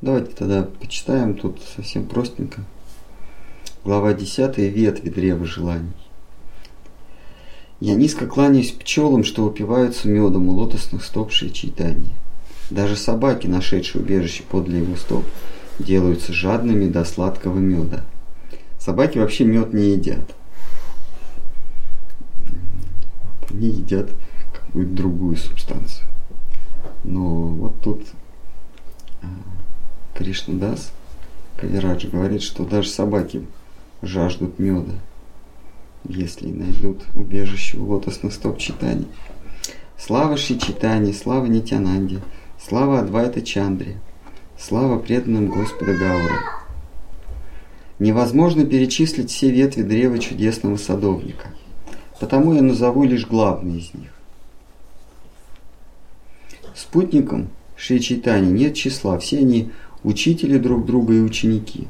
Давайте тогда почитаем тут совсем простенько. Глава 10. Ветви древа желаний. Я низко кланяюсь пчелам, что упиваются медом у лотосных стоп читания. Даже собаки, нашедшие убежище подле его стоп, делаются жадными до сладкого меда. Собаки вообще мед не едят. Они едят какую-то другую субстанцию. Но вот тут а, Кришна Дас Кавираджа говорит, что даже собаки жаждут меда, если найдут убежище у лотосных стоп читаний. Слава Ши Читани, слава Нитянанде, слава Адвайта Чандре, слава преданным Господа Гаура. Невозможно перечислить все ветви древа чудесного садовника, потому я назову лишь главные из них. Спутникам Шри Чайтани нет числа, все они учители друг друга и ученики.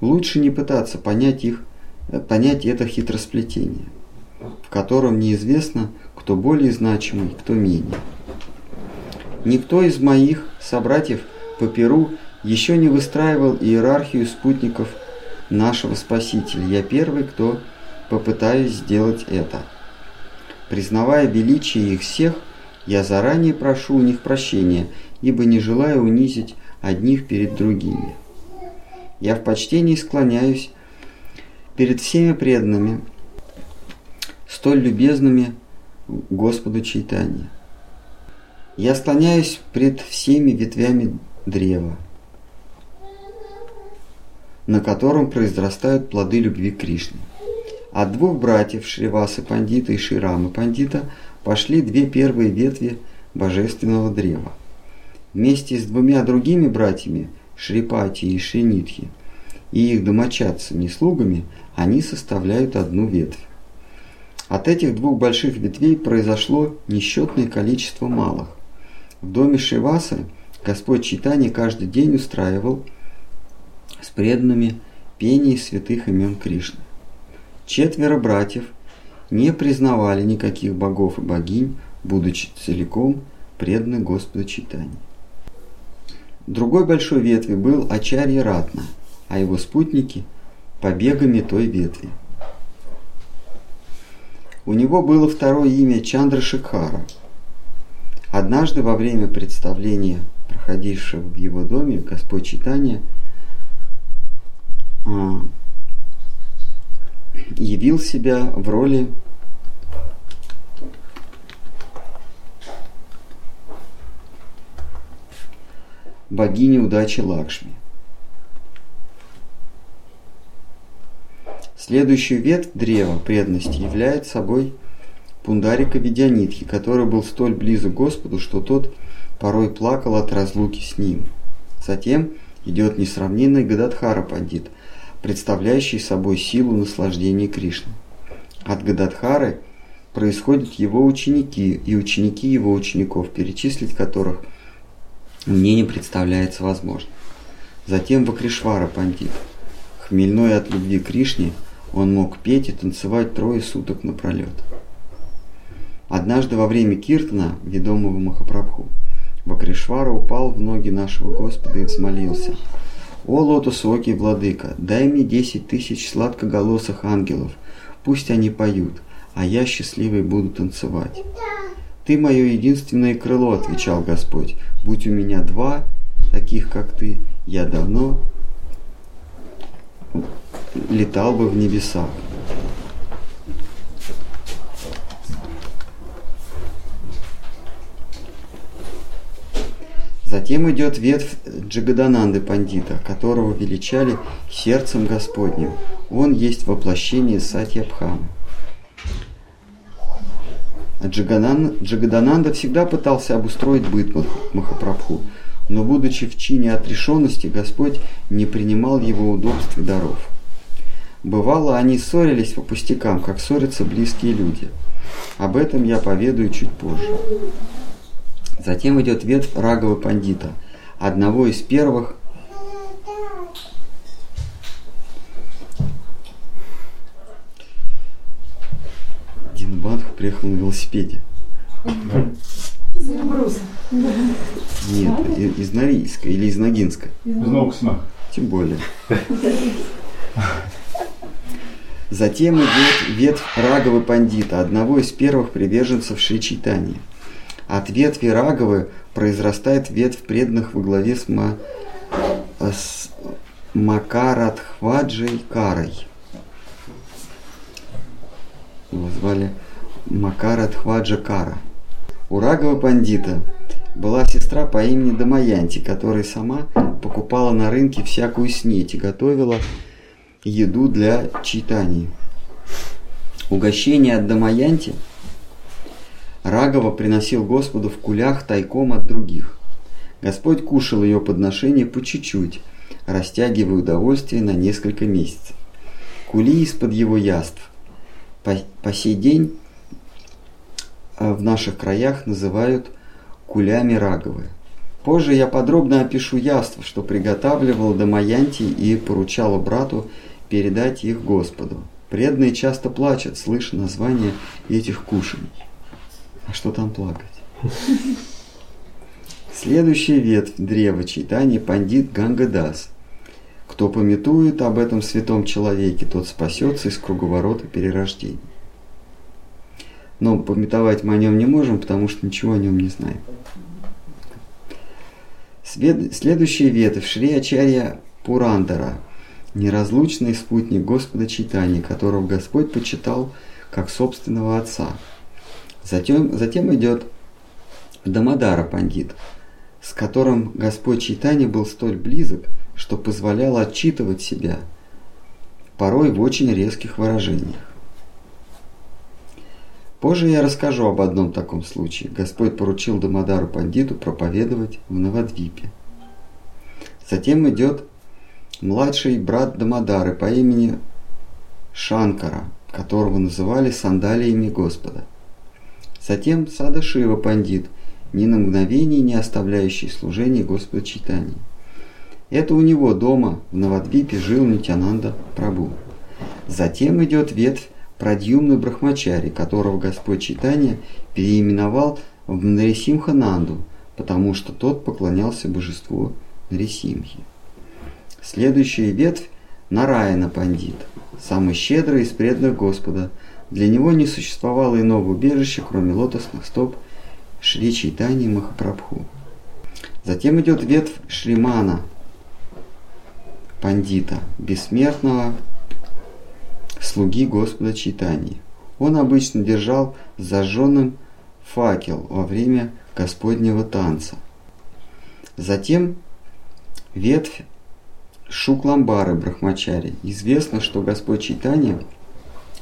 Лучше не пытаться понять их, понять это хитросплетение, в котором неизвестно, кто более значимый, кто менее. Никто из моих собратьев по Перу еще не выстраивал иерархию спутников нашего Спасителя. Я первый, кто попытаюсь сделать это. Признавая величие их всех, я заранее прошу у них прощения, ибо не желаю унизить одних перед другими. Я в почтении склоняюсь перед всеми преданными, столь любезными Господу Чайтания. Я склоняюсь пред всеми ветвями древа, на котором произрастают плоды любви Кришны. От двух братьев Шривасы Пандита и Ширамы Пандита пошли две первые ветви божественного древа. Вместе с двумя другими братьями Шрипати и Шринитхи и их домочадцами-слугами они составляют одну ветвь. От этих двух больших ветвей произошло несчетное количество малых. В доме Шивасы Господь Читани каждый день устраивал с преданными пение святых имен Кришны. Четверо братьев не признавали никаких богов и богинь, будучи целиком преданы Господу Читани. Другой большой ветви был Ачарья Ратна, а его спутники – побегами той ветви. У него было второе имя Чандра Шикхара. Однажды во время представления, проходившего в его доме, Господь Читания а, явил себя в роли богини удачи Лакшми. Следующую ветвь древа преданности является собой Пундарика Видянитхи, который был столь близок Господу, что тот порой плакал от разлуки с ним. Затем идет несравненный Гададхара Пандит, представляющий собой силу наслаждения Кришны. От Гададхары происходят его ученики и ученики его учеников, перечислить которых – мне не представляется возможным. Затем Вакришвара Пандит. Хмельной от любви Кришне, он мог петь и танцевать трое суток напролет. Однажды во время киртана, ведомого Махапрабху, Вакришвара упал в ноги нашего Господа и взмолился. «О, лотосокий владыка, дай мне десять тысяч сладкоголосых ангелов, пусть они поют, а я счастливый буду танцевать». «Ты мое единственное крыло», — отвечал Господь. «Будь у меня два, таких как ты, я давно летал бы в небесах». Затем идет ветвь Джагадананды Пандита, которого величали сердцем Господним. Он есть воплощение Сатьябхамы. Джагадананда всегда пытался обустроить быт Махапрабху, но будучи в чине отрешенности, Господь не принимал его удобств и даров. Бывало, они ссорились по пустякам, как ссорятся близкие люди. Об этом я поведаю чуть позже. Затем идет ветвь Рагова Пандита, одного из первых приехал на велосипеде. Нет, и- из Норильска или из Ногинска. Из Ноксма. Тем более. Затем идет ветвь Раговы Пандита, одного из первых приверженцев Шри Чайтани. От ветви Раговы произрастает ветвь преданных во главе с, Ма... с Макарадхваджей Карой. Его звали Макарадхваджа Кара. У Рагова Пандита была сестра по имени Дамаянти, которая сама покупала на рынке всякую снеть и готовила еду для читаний. Угощение от Дамаянти Рагова приносил Господу в кулях тайком от других. Господь кушал ее подношение по чуть-чуть, растягивая удовольствие на несколько месяцев. Кули из-под его яств по, по сей день в наших краях называют кулями раговые. Позже я подробно опишу яства, что приготавливал Дамаянти и поручала брату передать их Господу. Преданные часто плачут, слыша название этих кушаний. А что там плакать? Следующая ветвь древа читания пандит Гангадас. Кто пометует об этом святом человеке, тот спасется из круговорота перерождений. Но пометовать мы о нем не можем, потому что ничего о нем не знаем. Следующая ветвь Шри Ачарья Пурандара, неразлучный спутник Господа Читания, которого Господь почитал как собственного отца. Затем, затем идет Дамадара Пандит, с которым Господь Читания был столь близок, что позволял отчитывать себя, порой в очень резких выражениях. Позже я расскажу об одном таком случае. Господь поручил Дамадару Пандиту проповедовать в Навадвипе. Затем идет младший брат Дамадары по имени Шанкара, которого называли сандалиями Господа. Затем Сада Шива Пандит, ни на мгновение не оставляющий служение Господа Читания. Это у него дома в Навадвипе жил Нитянанда Прабу. Затем идет ветвь Прадьюмны Брахмачари, которого Господь Читания переименовал в Нарисимхананду, потому что тот поклонялся божеству Нарисимхи. Следующая ветвь – Нараяна Пандит, самый щедрый из преданных Господа. Для него не существовало иного убежища, кроме лотосных стоп Шри Чайтани Махапрабху. Затем идет ветвь Шримана Пандита, бессмертного слуги Господа Читания. Он обычно держал зажженным факел во время Господнего танца. Затем ветвь Шукламбары Брахмачари. Известно, что Господь Читания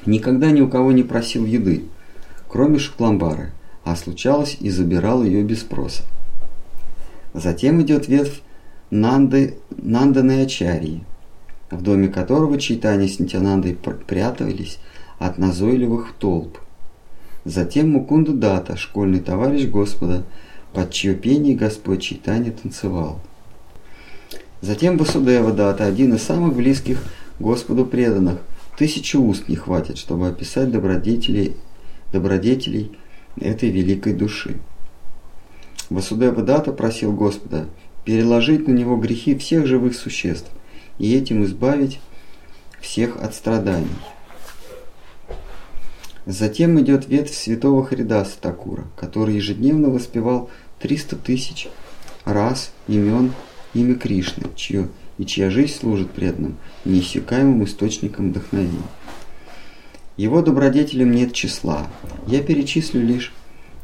никогда ни у кого не просил еды, кроме Шукламбары, а случалось и забирал ее без спроса. Затем идет ветвь Нанды, Нанданы Ачарьи, в доме которого читания с Нитянандой прятались от назойливых толп. Затем Мукунда Дата, школьный товарищ Господа, под чье пение Господь Читания танцевал. Затем Васудева Дата, один из самых близких Господу преданных. Тысячи уст не хватит, чтобы описать добродетелей, добродетелей этой великой души. Васудева Дата просил Господа переложить на него грехи всех живых существ и этим избавить всех от страданий. Затем идет ветвь святого Харидаса Такура, который ежедневно воспевал 300 тысяч раз имен имя Кришны, чье, и чья жизнь служит преданным, неиссякаемым источником вдохновения. Его добродетелям нет числа. Я перечислю лишь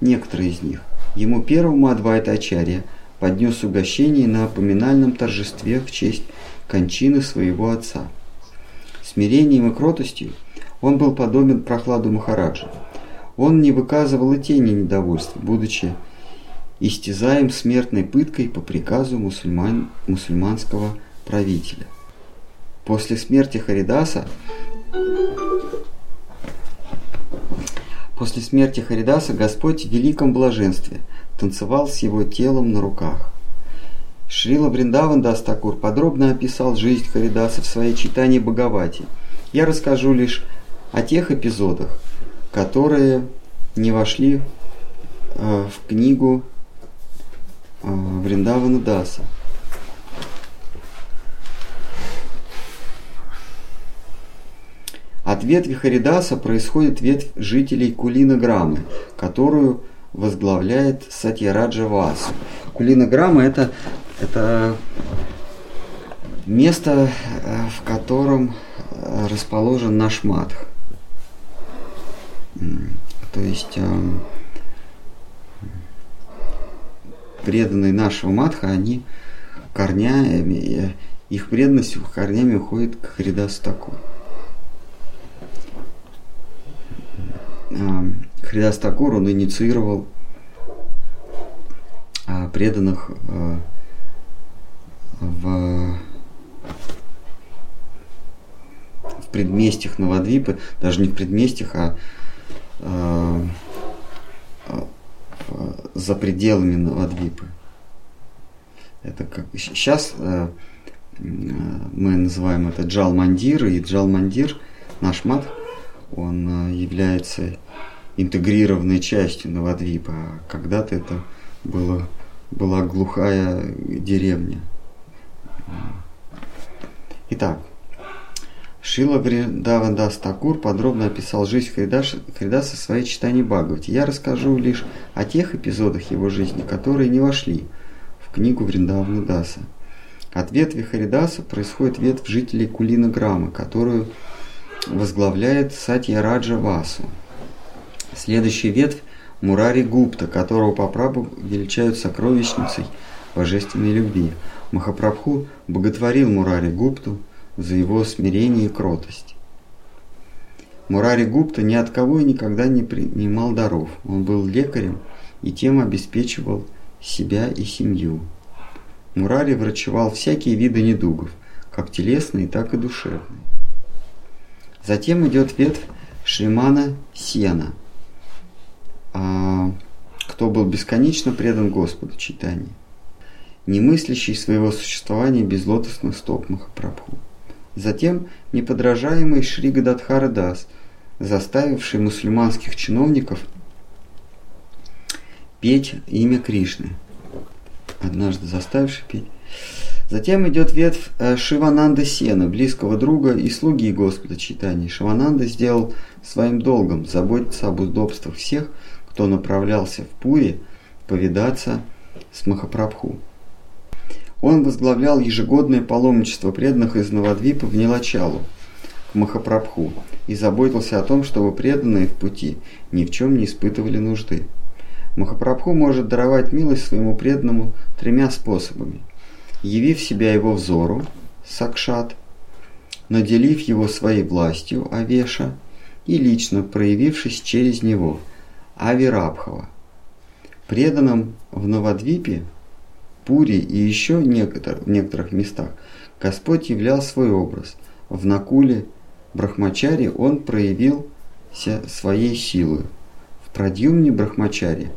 некоторые из них. Ему первому Адвайта Ачарья поднес угощение на поминальном торжестве в честь кончины своего отца. Смирением и кротостью он был подобен прохладу Махараджа. Он не выказывал и тени недовольства, будучи истязаем смертной пыткой по приказу мусульман, мусульманского правителя. После смерти Харидаса После смерти Харидаса Господь в великом блаженстве танцевал с его телом на руках. Шрила Бриндаван Дастакур подробно описал жизнь Харидаса в своей читании Бхагавати. Я расскажу лишь о тех эпизодах, которые не вошли э, в книгу Вриндавана Даса. От ветви Харидаса происходит ветвь жителей Кулина Грамы, которую возглавляет Сатьяраджа Васу. Кулина Грама это, это место, э, в котором э, расположен наш матх. То есть э, преданные нашего матха, они корнями, их преданность корнями уходит к Харидасу Такуру. Хридас Такур, он инициировал а, преданных в, в предместьях Навадвипы, даже не в предместьях, а, а, а за пределами Навадвипы. Это как сейчас а, мы называем это Джалмандир, и Джалмандир, наш мат, он а, является интегрированной частью Новодвипа. А когда-то это было, была глухая деревня. Итак, Шила Вриндавандас Такур подробно описал жизнь Хридаса, в своей читании Бхагавати. Я расскажу лишь о тех эпизодах его жизни, которые не вошли в книгу Вриндавандаса. От ветви Харидаса происходит ветвь жителей Кулина Грамы, которую возглавляет Сатья Раджа Васу. Следующая ветвь – Мурари Гупта, которого по праву величают сокровищницей божественной любви. Махапрабху боготворил Мурари Гупту за его смирение и кротость. Мурари Гупта ни от кого и никогда не принимал даров. Он был лекарем и тем обеспечивал себя и семью. Мурари врачевал всякие виды недугов, как телесные, так и душевные. Затем идет ветвь Шримана Сена – а, кто был бесконечно предан Господу читании, не мыслящий своего существования без лотосных стоп Махапрабху. Затем неподражаемый Шри Гададхара заставивший мусульманских чиновников петь имя Кришны. Однажды заставивший петь. Затем идет ветвь э, Шивананда Сена, близкого друга и слуги Господа читания. Шивананда сделал своим долгом заботиться об удобствах всех, кто направлялся в Пури повидаться с Махапрабху. Он возглавлял ежегодное паломничество преданных из Навадвипа в Нилачалу к Махапрабху и заботился о том, чтобы преданные в пути ни в чем не испытывали нужды. Махапрабху может даровать милость своему преданному тремя способами. Явив себя его взору, сакшат, наделив его своей властью, авеша, и лично проявившись через него – Авирабхова. Преданным в Новодвипе, Пури и еще в некоторых местах Господь являл свой образ. В Накуле Брахмачаре он проявил своей силой. В Прадьюмне Брахмачаре,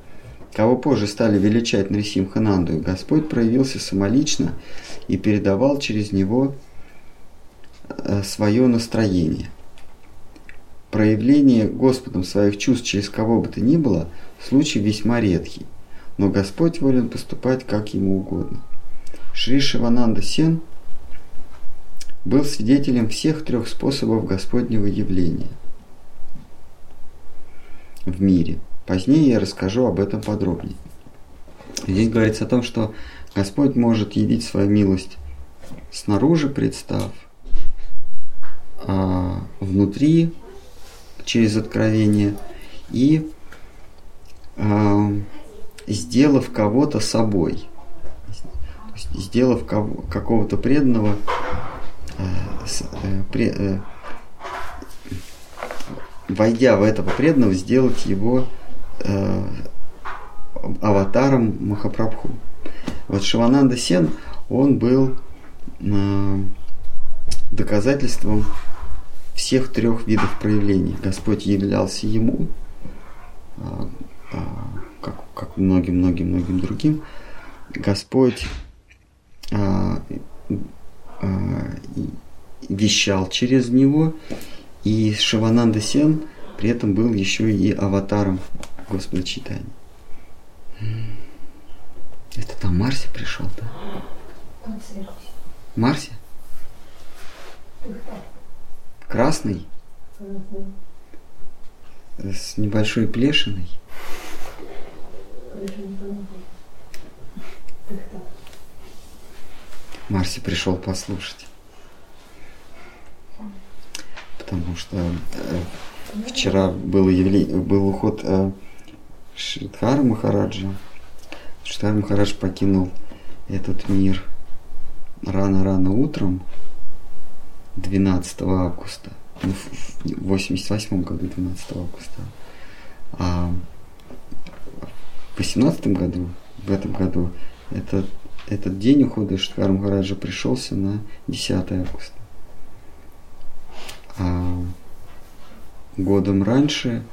кого позже стали величать Нарисимхананду, Господь проявился самолично и передавал через него э, свое настроение. Проявление Господом своих чувств через кого бы то ни было – случай весьма редкий, но Господь волен поступать как ему угодно. Шри Шивананда Сен был свидетелем всех трех способов Господнего явления в мире. Позднее я расскажу об этом подробнее. Здесь говорится о том, что Господь может явить свою милость снаружи, представ, а внутри через откровение и э, сделав кого-то собой, сделав кого, какого-то преданного, э, э, пре, э, войдя в этого преданного, сделать его э, аватаром Махапрабху. Вот Шивананда Сен, он был э, доказательством всех трех видов проявлений. Господь являлся ему, а, а, как, как многим-многим-многим другим. Господь а, вещал через него, и Шивананда Сен при этом был еще и аватаром Господа читания. Это там Марси пришел, да? Марси? Красный? С небольшой плешиной? Марси пришел послушать. Потому что э, вчера был, явле... был уход э, Шридхара Махараджа. Шридхар Махарадж покинул этот мир рано-рано утром 12 августа. Ну, в 88 году 12 августа. А в 18 году, в этом году, этот, этот день ухода Шридхара Махараджа пришелся на 10 августа. А годом раньше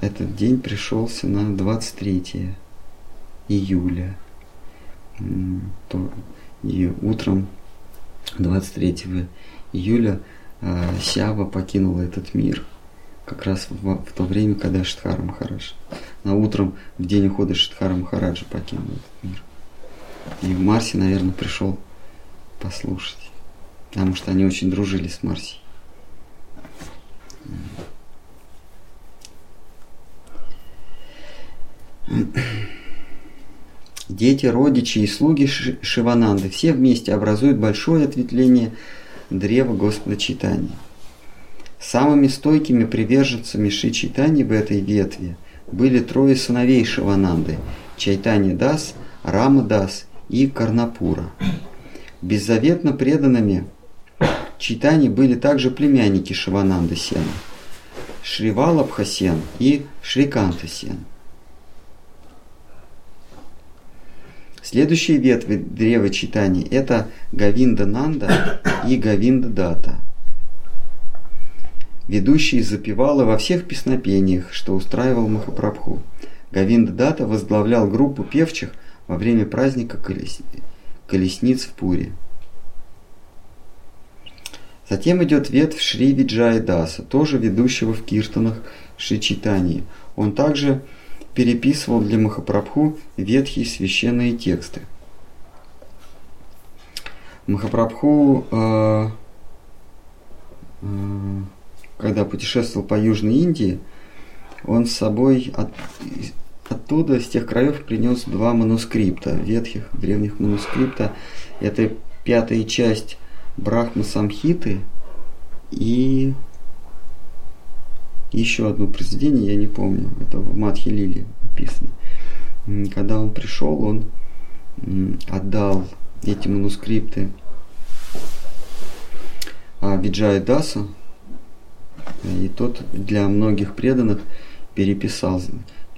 этот день пришелся на 23 июля. То, и утром 23 июля э, Сява покинула этот мир. Как раз в, в то время, когда Шидхара Махарадж. На утром, в день ухода Шидхара Махараджа покинул этот мир. И Марси, наверное, пришел послушать. Потому что они очень дружили с Марси. Дети, родичи и слуги Шивананды все вместе образуют большое ответвление древа Господа Читания. Самыми стойкими приверженцами Ши Чайтани в этой ветви были трое сыновей Шивананды – Чайтани Дас, Рама Дас и Карнапура. Беззаветно преданными Чайтани были также племянники Шивананды Сена – Шривалабха Сен и Шриканта Сен – Следующие ветви древа читаний – это Гавинда Нанда и Гавинда Дата. Ведущий запевала во всех песнопениях, что устраивал Махапрабху. Гавинда Дата возглавлял группу певчих во время праздника колес... колесниц в Пуре. Затем идет ветвь Шри Виджай Даса, тоже ведущего в киртанах Шри Читании. Он также переписывал для Махапрабху ветхие священные тексты. Махапрабху, э, э, когда путешествовал по Южной Индии, он с собой от, оттуда, с тех краев, принес два манускрипта, ветхих, древних манускрипта. Это пятая часть Брахма Самхиты и еще одно произведение, я не помню, это в Матхи Лили написано. Когда он пришел, он отдал эти манускрипты а, Виджая Даса, и тот для многих преданных переписал.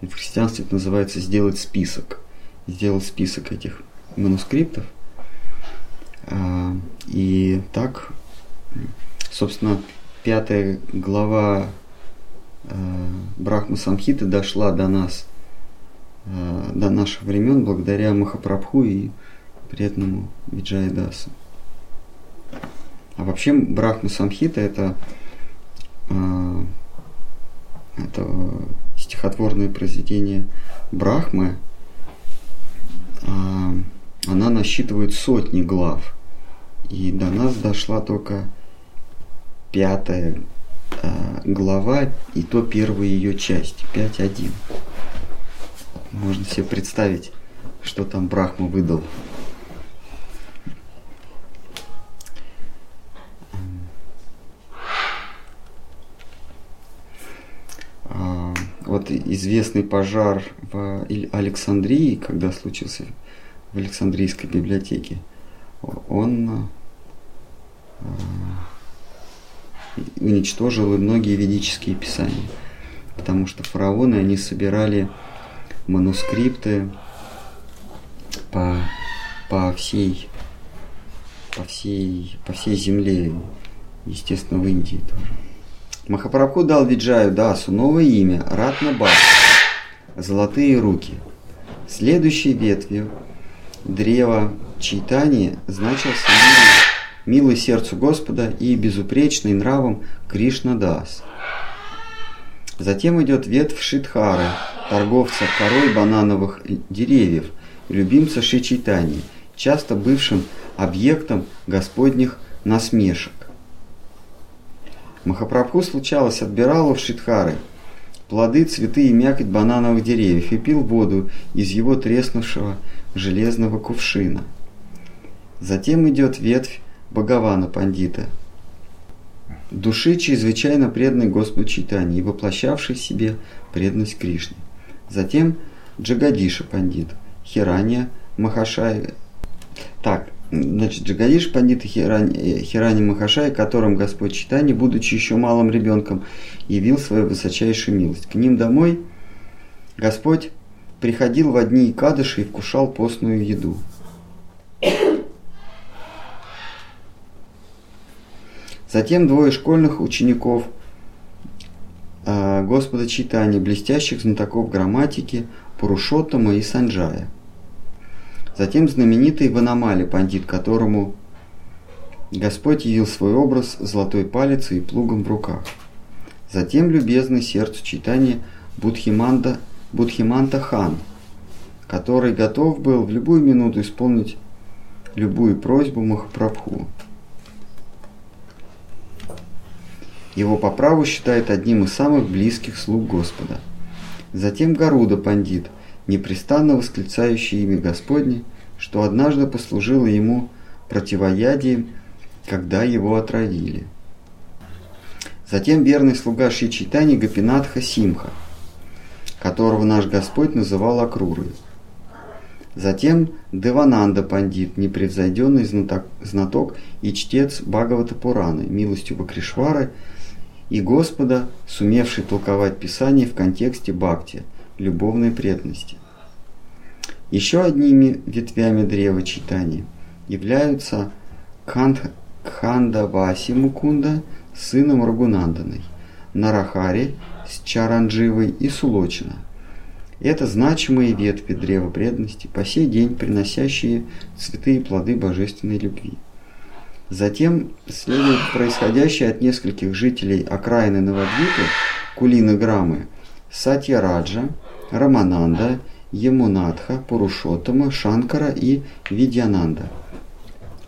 В христианстве это называется сделать список. Сделал список этих манускриптов. А, и так, собственно, пятая глава Э, Брахма Самхита дошла до нас, э, до наших времен, благодаря Махапрабху и преданному Виджайдасу. А вообще Брахма Самхита это, это стихотворное произведение Брахмы. Она насчитывает сотни глав. И до нас дошла только пятая Э, глава и то первая ее часть, 5.1. Можно себе представить, что там Брахма выдал. А, вот известный пожар в Александрии, когда случился в Александрийской библиотеке, он э, уничтожил и многие ведические писания. Потому что фараоны, они собирали манускрипты по, по всей по всей, по всей земле, естественно, в Индии тоже. Махапрабху дал Виджаю Дасу новое имя – Ратнабад, золотые руки. Следующей ветвью древа Чайтани значился милый сердцу Господа и безупречный нравом Кришна Дас. Затем идет ветвь Шидхары, торговца корой банановых деревьев, любимца Шичитани, часто бывшим объектом господних насмешек. Махапрабху случалось отбирал у Шитхары плоды, цветы и мякоть банановых деревьев и пил воду из его треснувшего железного кувшина. Затем идет ветвь Бхагавана Пандита, души чрезвычайно преданной Господу Читани и воплощавшей в себе преданность Кришне. Затем Джагадиша Пандит, Хиранья Махашай. Так, значит, Джагадиш Пандит Хирани, Хирани Махашай, которым Господь Читани, будучи еще малым ребенком, явил свою высочайшую милость. К ним домой Господь приходил в одни кадыши и вкушал постную еду. Затем двое школьных учеников э, Господа Читания, блестящих знатоков грамматики Пурушоттама и Санджая. Затем знаменитый Ванамали пандит, которому Господь явил свой образ золотой палицей и плугом в руках. Затем любезный сердцу читания Будхиманда, Будхиманта хан, который готов был в любую минуту исполнить любую просьбу Махапрабху. Его по праву считают одним из самых близких слуг Господа. Затем Гаруда Пандит, непрестанно восклицающий имя Господне, что однажды послужило ему противоядием, когда его отравили. Затем верный слуга Ши Чайтани Гапинатха Симха, которого наш Господь называл Акрурой. Затем Девананда Пандит, непревзойденный знаток, знаток и чтец Бхагавата Пураны, милостью Бакришвары – и Господа, сумевший толковать Писание в контексте бхакти, любовной преданности. Еще одними ветвями древа читания являются Кханд, Кхандаваси Мукунда с сыном Рагунанданой, Нарахари с Чарандживой и Сулочина. Это значимые ветви древа преданности, по сей день приносящие цветы и плоды божественной любви. Затем следует происходящее от нескольких жителей окраины Навадвипы, Кулины Грамы, Сатья Раджа, Рамананда, Емунатха, Пурушотама, Шанкара и Видьянанда.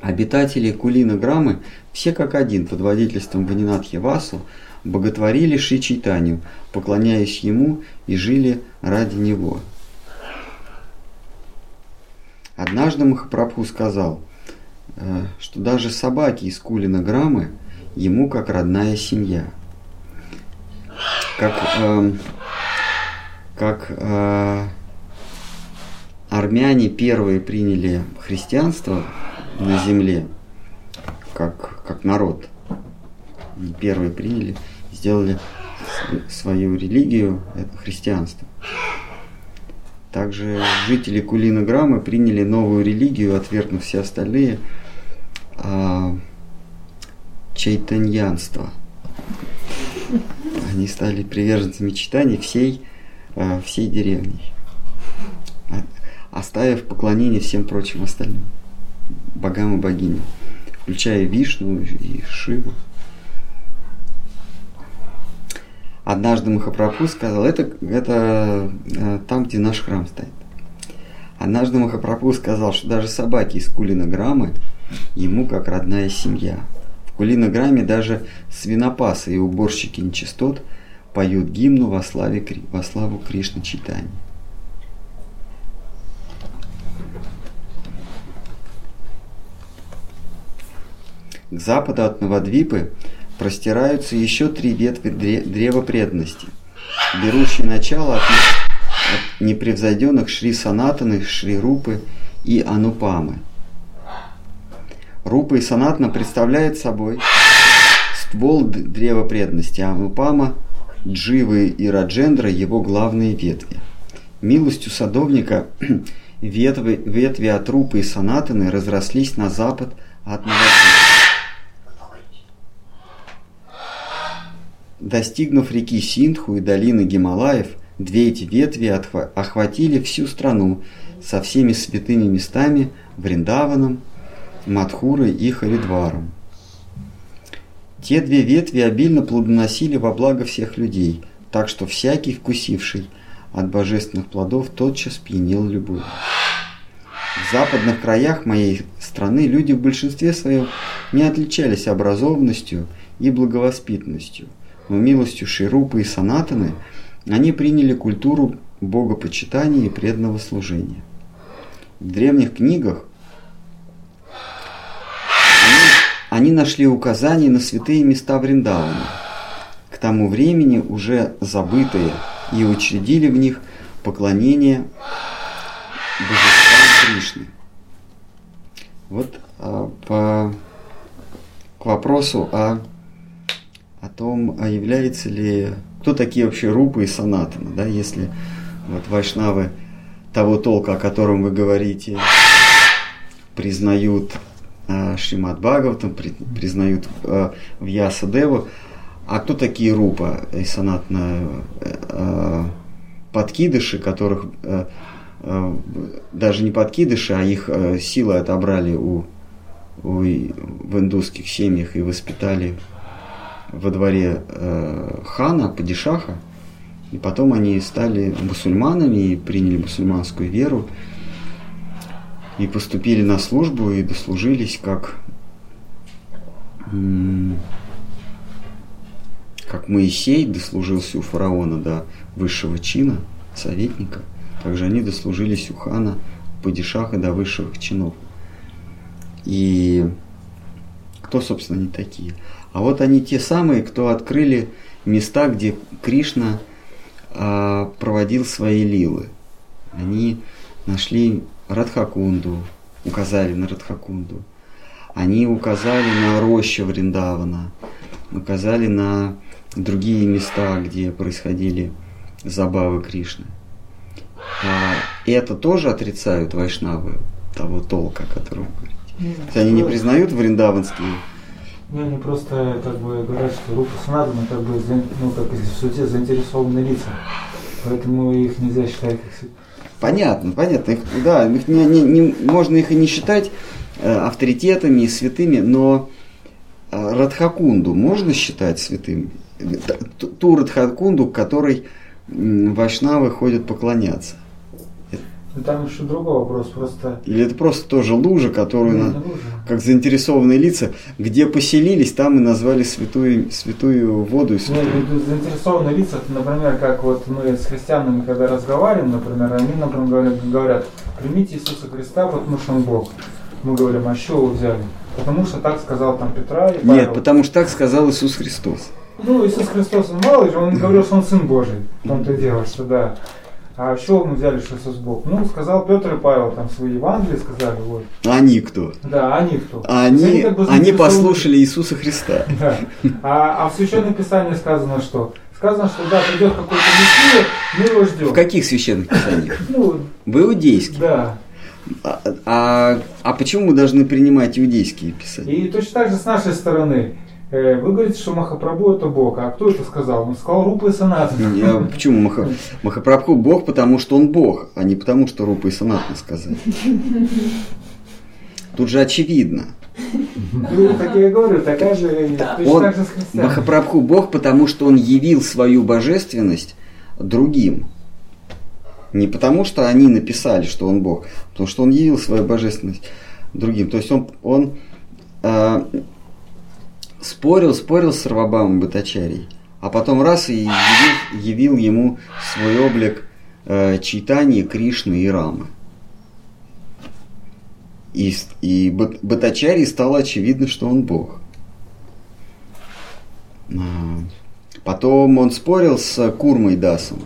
Обитатели Кулина Грамы все как один под водительством Ванинатхи Васу боготворили Ши Чайтанию, поклоняясь ему и жили ради него. Однажды Махапрабху сказал – Э, что даже собаки из Кулина Граммы ему как родная семья. Как, э, как э, армяне первые приняли христианство на земле, как, как народ. первые приняли, сделали свою религию, это христианство. Также жители Кулина Граммы приняли новую религию, отвергнув все остальные – а, чайтаньянства. Они стали приверженцами читаний всей, всей деревни, оставив поклонение всем прочим остальным богам и богиням, включая Вишну и Шиву. Однажды Махапрабху сказал, это, это э, там, где наш храм стоит. Однажды Махапрабху сказал, что даже собаки из Кулина Граммы – ему как родная семья. В кулинограмме даже свинопасы и уборщики нечистот поют гимну во, славе, во славу Кришны читания. К западу от Новодвипы простираются еще три ветви древа преданности, берущие начало от, от непревзойденных Шри Санатаны, Шри Рупы и Анупамы – Рупа и Санатна представляет собой ствол древа преданности, а Мупама, Дживы и Раджендра – его главные ветви. Милостью садовника ветви, ветви от Рупы и Санатаны разрослись на запад от Навадвипа. Достигнув реки Синдху и долины Гималаев, две эти ветви охватили всю страну со всеми святыми местами Вриндаваном, Мадхурой и Харидваром. Те две ветви обильно плодоносили во благо всех людей, так что всякий, вкусивший от божественных плодов, тотчас пьянел любовью. В западных краях моей страны люди в большинстве своем не отличались образованностью и благовоспитанностью, но милостью Ширупы и Санатаны они приняли культуру богопочитания и преданного служения. В древних книгах они, нашли указания на святые места Вриндавана, к тому времени уже забытые, и учредили в них поклонение божествам Кришны. Вот а, по, к вопросу о, о том, а является ли, кто такие вообще Рупы и Санатаны, да, если вот вайшнавы того толка, о котором вы говорите, признают Шримад Бхагаватам, при, признают э, Вьяса Деву. А кто такие Рупа и Санатна э, э, подкидыши, которых э, э, даже не подкидыши, а их э, силы отобрали у, у, в индусских семьях и воспитали во дворе э, хана, падишаха. И потом они стали мусульманами и приняли мусульманскую веру. И поступили на службу и дослужились как, как Моисей дослужился у фараона до высшего чина, советника. Также они дослужились у хана, падишаха до высших чинов. И кто, собственно, они такие? А вот они те самые, кто открыли места, где Кришна а, проводил свои лилы. Они нашли Радхакунду, указали на Радхакунду. Они указали на рощу Вриндавана, указали на другие места, где происходили забавы Кришны. А, и это тоже отрицают вайшнавы того толка, о котором вы говорите. Ну, они не признают вриндаванские ну, они просто как бы говорят, что Рупа Санадана как бы, ну, как в суде заинтересованные лица. Поэтому их нельзя считать как Понятно, понятно. Их, да, их не, не, не, можно их и не считать э, авторитетами и святыми, но э, Радхакунду можно считать святым? Ту Радхакунду, к которой э, вайшнавы ходят поклоняться. Ну, там еще другой вопрос, просто... Или это просто тоже лужа, которую, на, лужа. как заинтересованные лица, где поселились, там и назвали святую, святую воду. И святую. Нет, заинтересованные лица, например, как вот мы с христианами, когда разговариваем, например, они, например, говорят, примите Иисуса Христа, потому что Он Бог. Мы говорим, а что вы взяли? Потому что так сказал там Петра и Павел. Нет, потому что так сказал Иисус Христос. Ну, Иисус Христос, он мало ли, он говорил, что он Сын Божий. Том-то и дело, что да. А что мы взяли, что Иисус Бог? Ну, сказал Петр и Павел, там свои Евангелия сказали. Вот. А они кто? Да, они кто? А они, они, как бы они послушали Иисуса Христа. Да. А, а в Священном Писании сказано что? Сказано, что да, придет какой-то Мессия, мы его ждем. В каких священных писаниях? Ну, в иудейских. Да. А, а, а почему мы должны принимать иудейские писания? И точно так же с нашей стороны. Э, вы говорите, что Махапрабху это Бог. А кто это сказал? Он сказал Рупа и Санатана. Я, почему Маха, Махапрабху Бог? Потому что он Бог, а не потому, что Рупа и Санатана сказали. Тут же очевидно. Ну, так я и говорю, такая же, да. он, так же с Махапрабху Бог, потому что он явил свою божественность другим. Не потому, что они написали, что он Бог, а потому что он явил свою божественность другим. То есть он, он э, спорил, спорил с Рвабамом Батачарей, а потом раз и явил, явил ему свой облик э, Чайтани, Кришны и Рамы. И, и Батачари стало очевидно, что он Бог. А, потом он спорил с Курмой Дасом,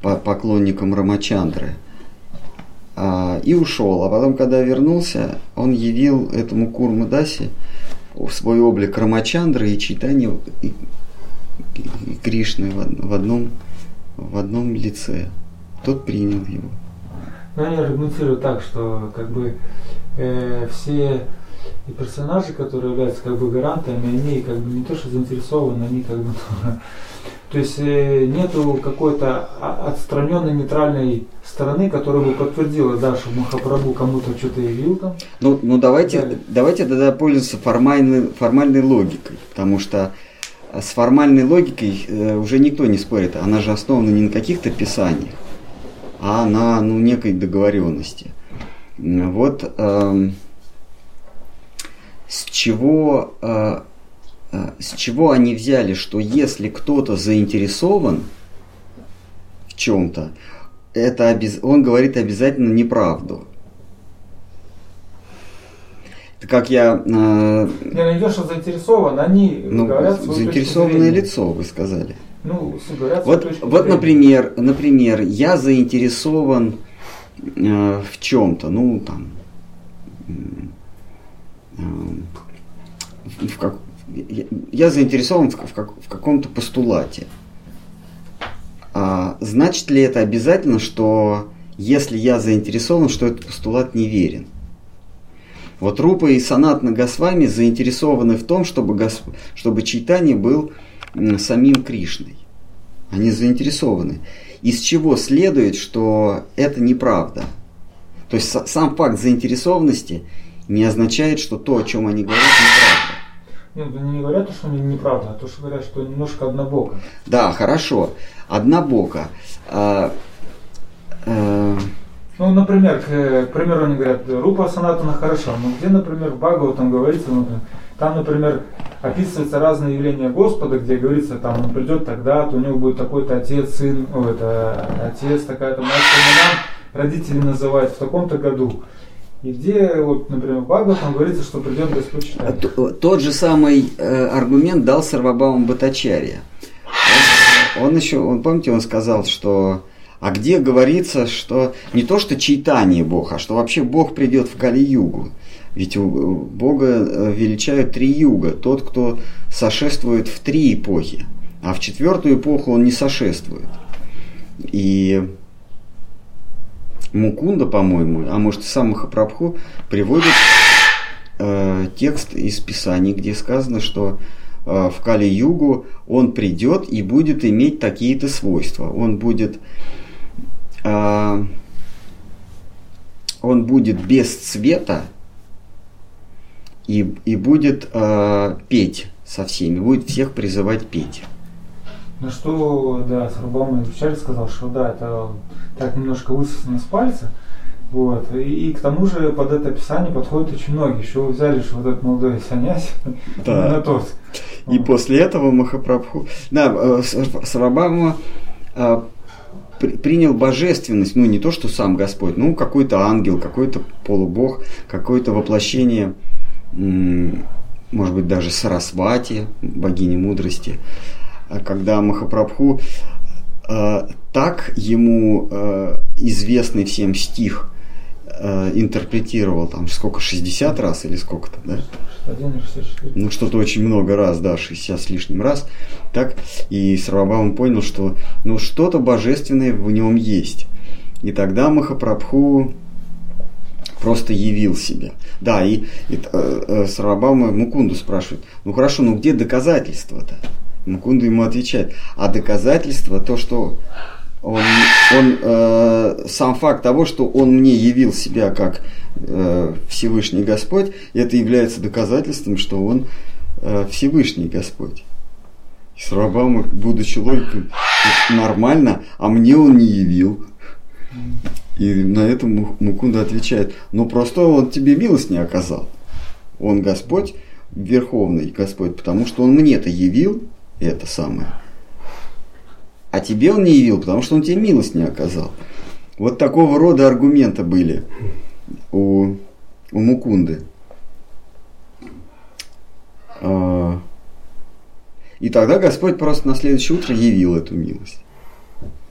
поклонником Рамачандры, а, и ушел. А потом, когда вернулся, он явил этому Курму Дасе свой облик Рамачандры и Чайтани и, Кришны в, одном, в одном лице. Тот принял его. Ну, они аргументируют так, что как бы э, все и персонажи, которые являются как бы гарантами, они как бы не то что заинтересованы, они как бы То есть э, нету какой-то отстраненной нейтральной стороны, которая бы подтвердила, да, что Махапрабху кому-то что-то явил там. Ну, ну давайте, Далее. давайте тогда пользоваться формальной, формальной логикой, потому что с формальной логикой э, уже никто не спорит, она же основана не на каких-то писаниях, а на ну, некой договоренности. Вот э, с чего э, э, с чего они взяли, что если кто-то заинтересован в чем-то, это обез... он говорит обязательно неправду. Это как я... Э... Не найдешь, что заинтересован, они ну, говорят свою Заинтересованное лицо, вы сказали. Ну, говорят вот, вот например, например, я заинтересован э, в чем-то, ну, там, э, в как, я, заинтересован в, как, в каком-то постулате. А, значит ли это обязательно, что если я заинтересован, что этот постулат неверен? Вот Рупа и Санат на Госвами заинтересованы в том, чтобы, Гос... чтобы читание был самим Кришной. Они заинтересованы. Из чего следует, что это неправда. То есть сам факт заинтересованности не означает, что то, о чем они говорят, неправда. Нет, они не говорят, что они неправда, а то, что говорят, что немножко однобоко. Да, хорошо. Однобоко. А, а... Ну, например, к, к примеру, они говорят, Рупа Санатана хорошо, но где, например, в Бхагаву там говорится, например, там, например, описываются разные явления Господа, где говорится, там, он придет тогда-то, у него будет такой-то отец, сын, о, это, отец, такая-то мать, родители называют в таком-то году. И где, вот, например, в Бхагаву там говорится, что придет Господь читать. Тот же самый э, аргумент дал Сарвабаум Батачария. Он, он еще, он, помните, он сказал, что а где говорится, что не то, что читание Бога, а что вообще Бог придет в Кали-югу. Ведь у Бога э, величают три юга. Тот, кто сошествует в три эпохи, а в четвертую эпоху он не сошествует. И Мукунда, по-моему, а может сам Махапрабху, приводит э, текст из Писаний, где сказано, что э, в Кали-югу он придет и будет иметь такие-то свойства. Он будет э, он будет без цвета и, и будет э, петь со всеми, будет всех призывать петь. Ну что, да, Сарбам вначале сказал, что да, это так немножко высосано с пальца. Вот. И, и к тому же под это описание подходят очень многие. Еще вы взяли, что вот этот молодой санясь да. на торт. И вот. после этого Махапрабху... Да, э, Сарабама э, принял божественность, ну не то, что сам Господь, ну какой-то ангел, какой-то полубог, какое-то воплощение, может быть, даже Сарасвати, богини мудрости, когда Махапрабху э, так ему э, известный всем стих э, интерпретировал, там сколько, 60 раз или сколько-то, да? Ну, что-то очень много раз, да, 60 с лишним раз. Так, и Сарвабхаум понял, что ну, что-то божественное в нем есть. И тогда Махапрабху просто явил себя. Да, и, и э, э, Мукунду спрашивает, ну хорошо, ну где доказательства-то? Мукунду ему отвечает, а доказательство то, что он, он э, сам факт того, что он мне явил себя как э, Всевышний Господь, это является доказательством, что он э, Всевышний Господь. И Сарабама, будучи логикой, нормально, а мне он не явил. И на это Мукунда отвечает, ну просто он тебе милость не оказал. Он Господь, Верховный Господь, потому что он мне-то явил это самое. А тебе он не явил, потому что он тебе милость не оказал. Вот такого рода аргументы были у, у Мукунды. А, и тогда Господь просто на следующее утро явил эту милость.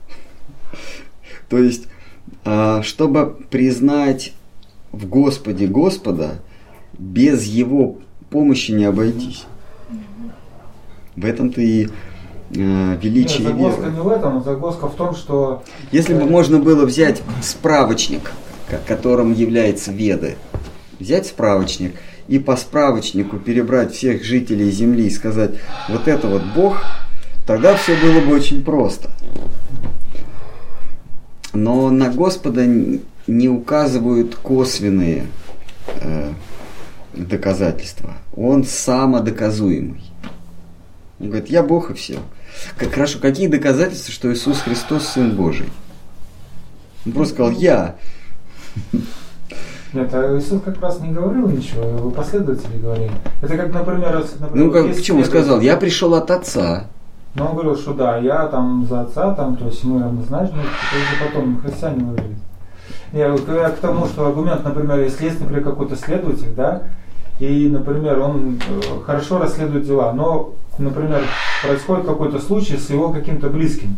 То есть, а, чтобы признать в Господе Господа, без Его помощи не обойтись. В этом-то и э, величие Нет, загвоздка веры. не в этом, загвоздка в том, что... Если бы можно было взять справочник, которым является Веды, взять справочник и по справочнику перебрать всех жителей Земли и сказать, вот это вот Бог, тогда все было бы очень просто. Но на Господа не указывают косвенные э, доказательства. Он самодоказуемый. Он говорит, я Бог и все. Как хорошо, какие доказательства, что Иисус Христос Сын Божий? Он просто сказал, я. Нет, а Иисус как раз не говорил ничего, его последователи говорили. Это как, например, например Ну, как, почему следователь- сказал? Я пришел от отца. Но он говорил, что да, я там за отца, там, то есть мы равнозначны, это уже потом христиане выжили. Я, я к тому, что аргумент, например, если есть, например, какой-то следователь, да, и, например, он э, хорошо расследует дела, но, например, происходит какой-то случай с его каким-то близким,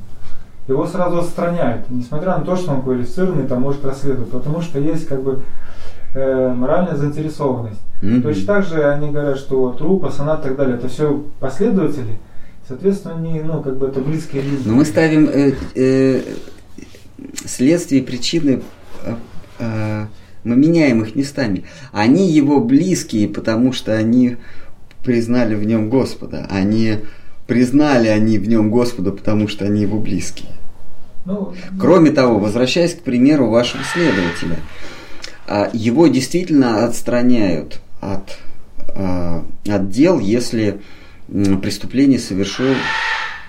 его сразу отстраняют, несмотря на то, что он квалифицированный, там может расследовать, потому что есть как бы э, моральная заинтересованность. Мгм. Точно так же они говорят, что труп, асанат и так далее, это все последователи, соответственно, они, ну, как бы это близкие люди. Но мы ставим э, э, следствие причины, э, э, мы меняем их местами. Они его близкие, потому что они признали в нем Господа. Они признали они в нем Господа, потому что они его близкие. Ну, Кроме того, возвращаясь к примеру вашего следователя, а, его действительно отстраняют от, а, от дел, если преступление совершил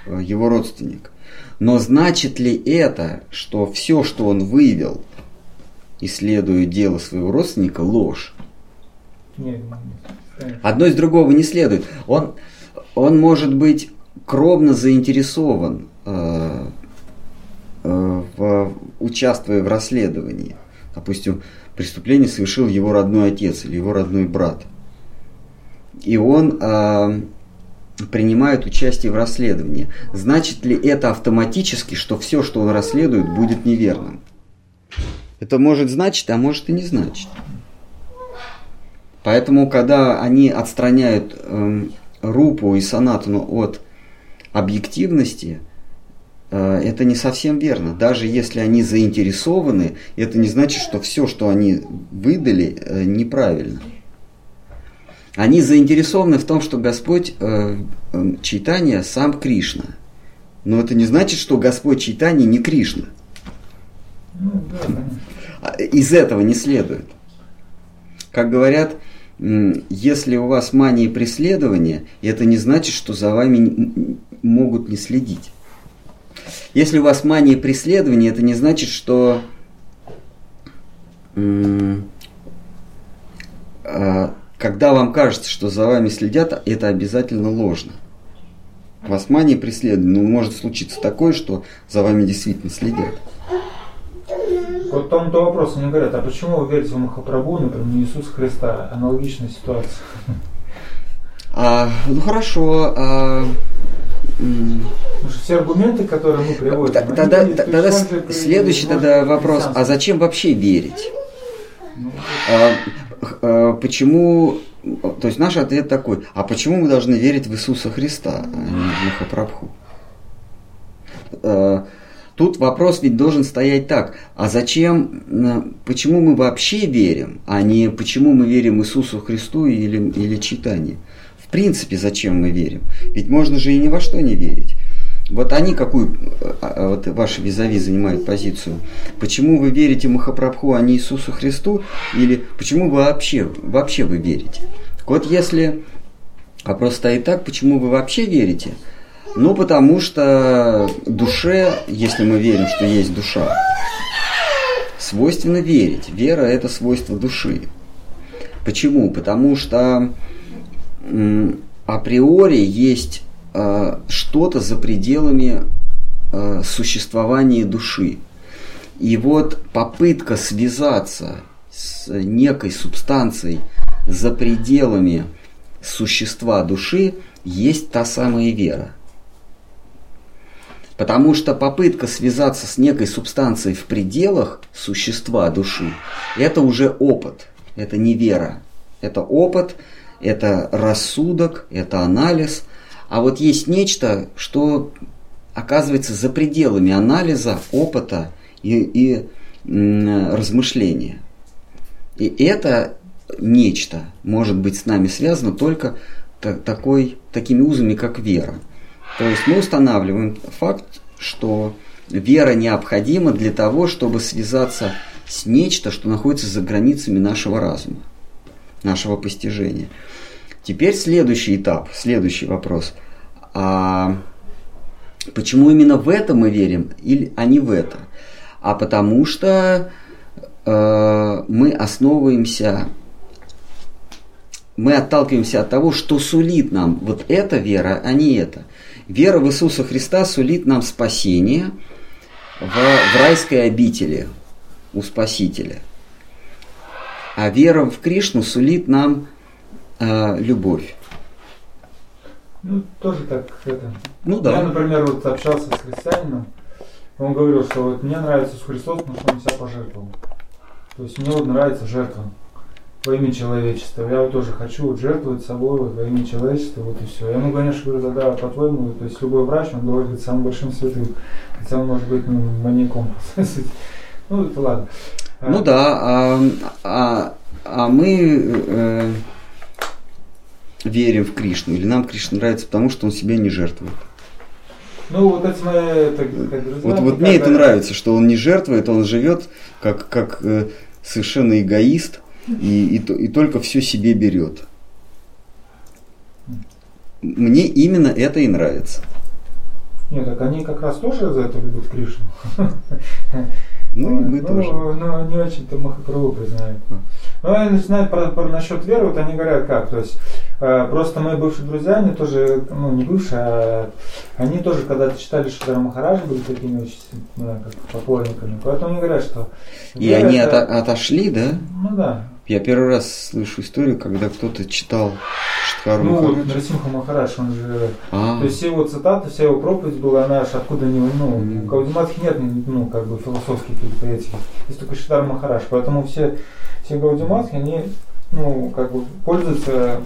э, его родственник. Но значит ли это, что все, что он вывел, исследуя дело своего родственника, ложь? нет, нет, конечно. Одно из другого не следует. Он, он может быть кровно заинтересован, э, э, в, участвуя в расследовании. Допустим, преступление совершил его родной отец или его родной брат. И он э, принимает участие в расследовании. Значит ли это автоматически, что все, что он расследует, будет неверным? Это может значить, а может и не значить. Поэтому, когда они отстраняют эм, Рупу и Санатану от объективности, э, это не совсем верно. Даже если они заинтересованы, это не значит, что все, что они выдали, э, неправильно. Они заинтересованы в том, что Господь э, э, Чайтанья сам Кришна. Но это не значит, что Господь Чайтанья не Кришна. Ну, да. А, Из этого не следует. Как говорят, если у вас мания преследования, это не значит, что за вами могут не следить. Если у вас мания преследования, это не значит, что а, когда вам кажется, что за вами следят, это обязательно ложно. У вас мания преследования, но может случиться такое, что за вами действительно следят. Вот там-то вопрос, они говорят, а почему вы верите в Махапрабху, например, не Иисус Христа? Аналогичная ситуация. А, ну хорошо. а, Потому что все аргументы, которые мы приводим, они тогда, тогда же при- следующий тогда вопрос: а зачем вообще верить? Ну, А, а, почему? То есть наш ответ такой: а почему мы должны верить в Иисуса Христа, а не в Махапрабху? Тут вопрос ведь должен стоять так: а зачем? Почему мы вообще верим, а не почему мы верим Иисусу Христу или или читанию? В принципе, зачем мы верим? Ведь можно же и ни во что не верить. Вот они какую, а, а, вот ваши визави занимают позицию. Почему вы верите Махапрабху, а не Иисусу Христу? Или почему вы вообще, вообще вы верите? Вот, если вопрос стоит так, почему вы вообще верите? Ну, потому что душе, если мы верим, что есть душа, свойственно верить. Вера – это свойство души. Почему? Потому что априори есть э, что-то за пределами э, существования души. И вот попытка связаться с некой субстанцией за пределами существа души есть та самая вера. Потому что попытка связаться с некой субстанцией в пределах существа души – это уже опыт, это не вера. Это опыт, это рассудок, это анализ. А вот есть нечто, что оказывается за пределами анализа, опыта и, и м, размышления. И это нечто может быть с нами связано только та- такой, такими узами, как вера. То есть мы устанавливаем факт, что вера необходима для того, чтобы связаться с нечто, что находится за границами нашего разума, нашего постижения. Теперь следующий этап, следующий вопрос. А почему именно в это мы верим, или, а не в это? А потому что э, мы основываемся, мы отталкиваемся от того, что сулит нам вот эта вера, а не это. Вера в Иисуса Христа сулит нам спасение в, в райской обители у Спасителя. А вера в Кришну сулит нам э, любовь. Ну, тоже так это. Ну да. Я, например, вот общался с христианином, он говорил, что вот мне нравится Иисус Христос, потому что он себя пожертвовал. То есть мне вот нравится жертва во имя человечества. Я вот тоже хочу вот жертвовать собой вот во имя человечества, вот и все. Я ему, конечно, говорю, да, да, по-твоему, то есть любой врач, он должен быть самым большим святым, хотя он может быть ну, маньяком. Ну, это ладно. Ну да, а, а, а мы э, верим в Кришну, или нам Кришна нравится, потому что он себя не жертвует. Ну, вот эти мои так, друзья. Вот, вот мне это нравится, что он не жертвует, он живет как, как э, совершенно эгоист и, и, и только все себе берет. Мне именно это и нравится. Нет, так они как раз тоже за это любят Кришну. Ну, и мы ну, тоже. Ну, не очень-то Махапрабху признают. Ну, они начинают про, про, насчет веры, вот они говорят как, то есть э, просто мои бывшие друзья, они тоже, ну не бывшие, а они тоже когда-то читали Шидара Махараджи, были такими очень, ну, как поклонниками, поэтому они говорят, что... И они это... отошли, да? Ну да. Я первый раз слышу историю, когда кто-то читал Штхару Ну, Махарадж. вот Нарасимха Махарадж, он же... А. То есть все его цитаты, вся его проповедь была, она аж откуда не... Ну, Мгм. у Гаудиматхи нет, ну, как бы философских этих. Есть только Шидар Махарадж. Поэтому все, все Гаудиматхи, они, ну, как бы пользуются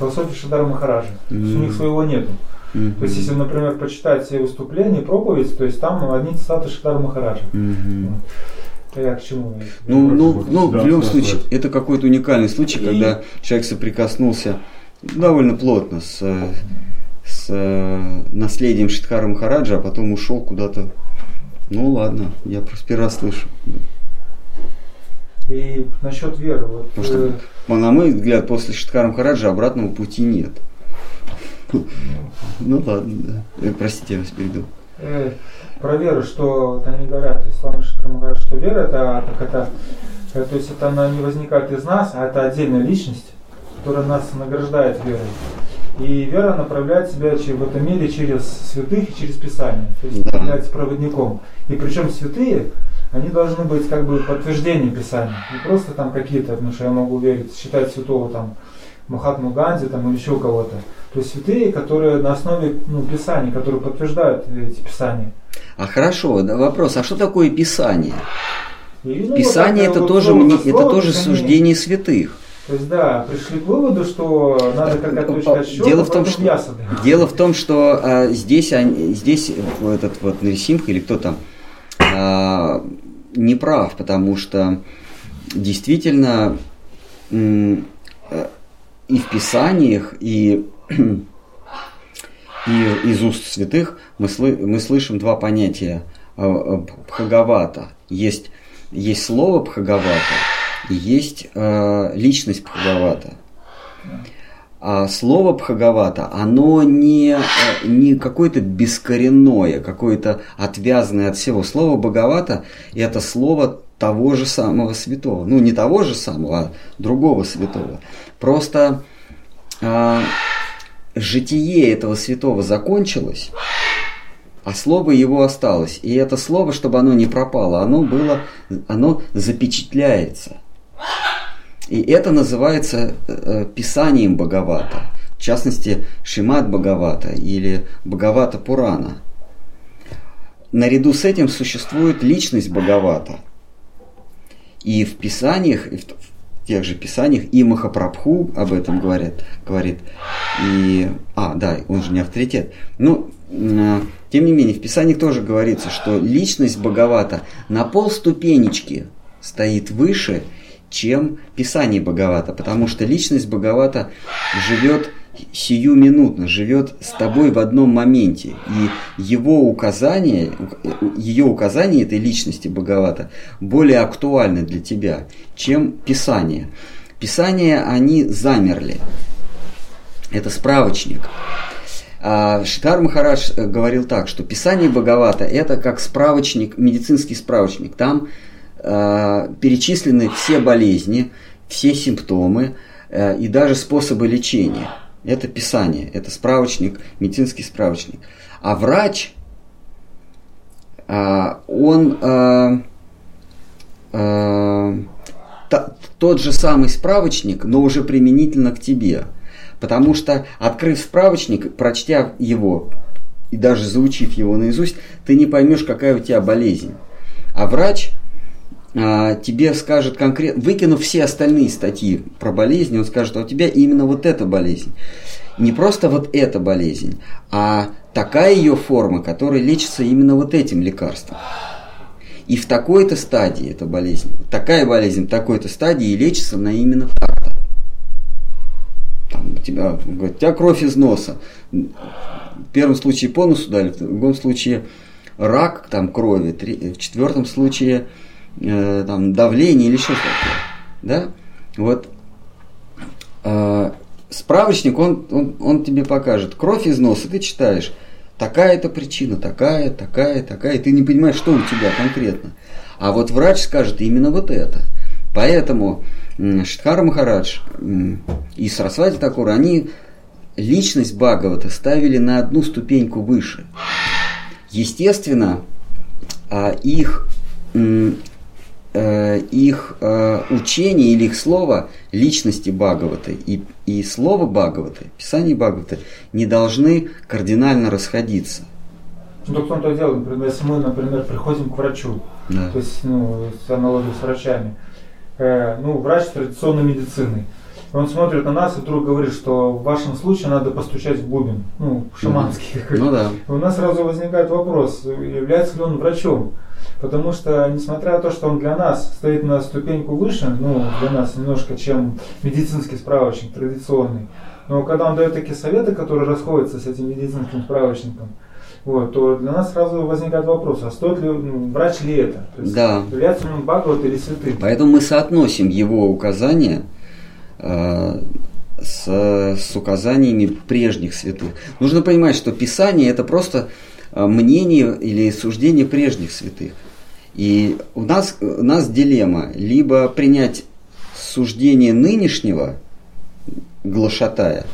философией Шидара Махараджа. То есть у них своего нету. Мгм. То есть, если, например, почитать все выступления, проповедь, то есть там одни цитаты Шидара Махараджа. Мгм. Вот. Это я к чему? Ну, ну, ну, в да, любом да, случае, да. это какой-то уникальный случай, И- когда человек соприкоснулся довольно плотно с, с э, наследием Шидхара Махараджа, а потом ушел куда-то. Ну ладно, я просто первый раз слышу. И насчет веры. Вот, Потому что, э, ну, на мой взгляд, после Шидхара Махараджа обратного пути нет. Ну ладно, да. Э, Простите, я вас перебил. Про веру, что они говорят, ислам Шитрам говорят, что вера это как это, э, то есть это она не возникает из нас, а это отдельная личность, которая нас награждает верой. И вера направляет себя в этом мире через святых и через Писание, то есть Да. является проводником. И причем святые, они должны быть как бы подтверждением Писания, не просто там какие-то, потому что я могу верить, считать святого там Махатму Ганди там, или еще кого-то. То есть святые, которые на основе ну, Писаний, которые подтверждают эти Писания. А хорошо, да, вопрос, а что такое Писание? И, ну, Писание это тоже, мне- это тоже они- суждение святых. То есть, да, пришли к выводу, что надо какая-то точка отсчета, Дело в том, что-. Дело в том, что а, здесь, они- здесь этот вот Нарисимха или кто там а, не прав, потому что действительно э, и в Писаниях, и, и из уст святых мы, слы- мы слышим два понятия а, а, Бхагавата. Есть, есть слово Бхагавата и есть а, личность Бхагавата. А слово Бхагавата, оно не, э, не какое-то бескоренное, какое-то отвязанное от всего. Слово Бхагавата – это слово того же самого святого. Ну, не того же самого, а другого святого. Просто а, житие этого святого закончилось, а слово его осталось. И это слово, чтобы оно не пропало, оно было, оно запечатляется. И это называется э, писанием Бхагавата. В частности, Шимат Бхагавата или Бхагавата Пурана. Наряду с этим существует личность Бхагавата. И в писаниях, и в, в тех же писаниях, и Махапрабху об этом говорит, говорит. И, а, да, он же не авторитет. Ну, э, тем не менее, в писаниях тоже говорится, что личность Бхагавата на полступенечки стоит выше, чем Писание Бхагавата, потому что личность Бхагавата живет сиюминутно, живет с тобой в одном моменте. И его указания, ее указания этой личности Бхагавата более актуальны для тебя, чем Писание. Писания, они замерли. Это справочник. А Махарадж э, говорил так, что Писание Бхагавата это как справочник, медицинский справочник. Там э, перечислены все болезни, все симптомы э, и даже способы лечения. Это писание, это справочник, медицинский справочник. А врач, э, он э, э, тот же самый справочник, но уже применительно к тебе. Потому что, открыв справочник, прочтя его и даже заучив его наизусть, ты не поймешь, какая у тебя болезнь. А врач а, тебе скажет конкретно, выкинув все остальные статьи про болезни, он скажет, а у тебя именно вот эта болезнь. Не просто вот эта болезнь, а такая ее форма, которая лечится именно вот этим лекарством. И в такой-то стадии эта болезнь, такая болезнь в такой-то стадии лечится на именно так-то. Тебя, говорит, у тебя кровь из носа. В первом случае по носу дали, в другом случае рак там, крови, в четвертом случае э, там, давление или что-то. Да? Вот э, справочник, он, он, он тебе покажет. Кровь из носа, ты читаешь. Такая-то причина, такая, такая, такая. И ты не понимаешь, что у тебя конкретно. А вот врач скажет именно вот это. Поэтому Шидхара Махарадж и Сарасвати Такур, они личность Бхагавата ставили на одну ступеньку выше. Естественно, а, их Э, их э, учение или их слово личности Бхагавата и, и слово Бхагавата, писание Бхагавата не должны кардинально расходиться. Ну, так в том-то дело, если мы, например, приходим к врачу, да. то есть, ну, с аналогией с врачами, э, ну, врач традиционной медицины, он смотрит на нас и вдруг говорит, что в вашем случае надо постучать в бубен, ну, шаманский. Ну да. И у нас сразу возникает вопрос, является ли он врачом? Потому что, несмотря на то, что он для нас стоит на ступеньку выше, ну, для нас немножко, чем медицинский справочник традиционный, но когда он дает такие советы, которые расходятся с этим медицинским справочником, вот, то для нас сразу возникает вопрос, а стоит ли, ну, врач ли это? То есть, да. Является ли он Бхагават или святым? Поэтому мы соотносим его указания э, с, с указаниями прежних святых. Нужно понимать, что Писание это просто э, мнение или суждение прежних святых. И у нас, у нас дилемма либо принять суждение нынешнего глашатая,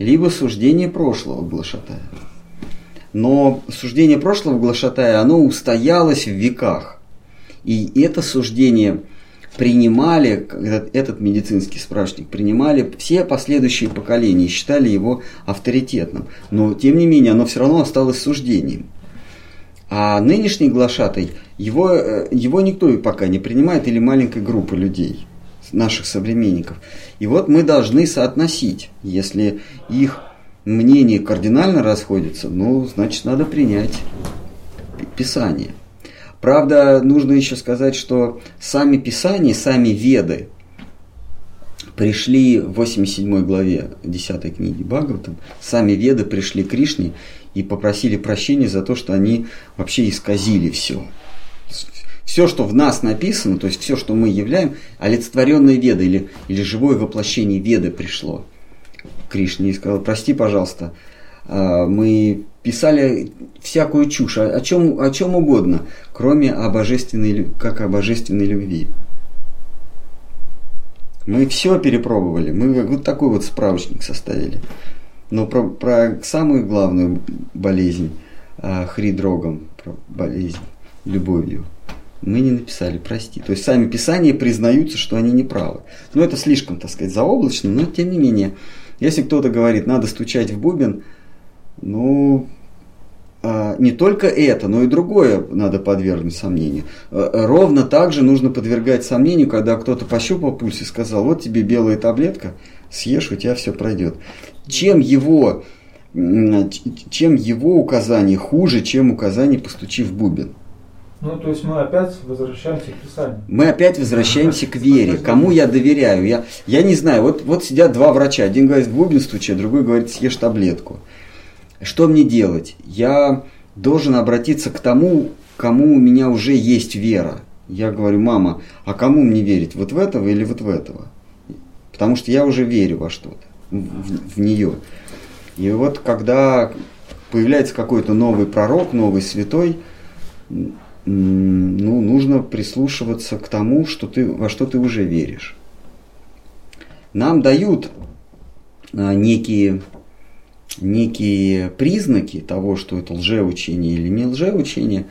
либо суждение прошлого глашатая. Но суждение прошлого глашатая, оно устоялось в веках. И это суждение принимали, этот, этот медицинский справочник, принимали все последующие поколения и считали его авторитетным. Но, тем не менее, оно все равно осталось суждением. А нынешний глашатай, его, э, его никто пока не принимает, или маленькая группа людей, наших современников. И вот мы должны соотносить, если их мнение кардинально расходится, ну, значит, надо принять Писание. Правда, нужно еще сказать, что сами Писания, сами Веды пришли в 87 главе 10 книги Бхагаватам, сами Веды пришли к Кришне и попросили прощения за то, что они вообще исказили все. Все, что в нас написано, то есть все, что мы являем, олицетворенные веды или, или живое воплощение веды пришло Кришне и сказал, прости, пожалуйста, а, мы писали всякую чушь, о чем, о чем угодно, кроме о божественной, как о божественной любви. Мы все перепробовали, мы вот такой вот справочник составили. Но про, про самую главную болезнь э, хридрогом, про болезнь любовью, мы не написали, прости. То есть сами писания признаются, что они не правы. Но это слишком, так сказать, заоблачно, но тем не менее, если кто-то говорит, надо стучать в бубен, ну, а, не только это, но и другое надо подвергнуть сомнению. А, ровно так же нужно подвергать сомнению, когда кто-то пощупал пульс и сказал, вот тебе белая таблетка, съешь, у тебя все пройдет. Чем его, чем его указание хуже, чем указание постучи в бубен? Ну, то есть мы опять возвращаемся к Писанию. Мы опять возвращаемся к вере. Кому я доверяю? Я, я не знаю. Вот, вот сидят два врача. Один говорит, в бубен стучи, а другой говорит, съешь таблетку. Что мне делать? Я должен обратиться к тому, кому у меня уже есть вера. Я говорю, мама, а кому мне верить? Вот в этого или вот в этого? Потому что я уже верю во что-то, в, в нее. И вот когда появляется какой-то новый пророк, новый святой, ну, нужно прислушиваться к тому, что ты, во что ты уже веришь. Нам дают а, некие, некие признаки того, что это лжеучение или не лжеучение,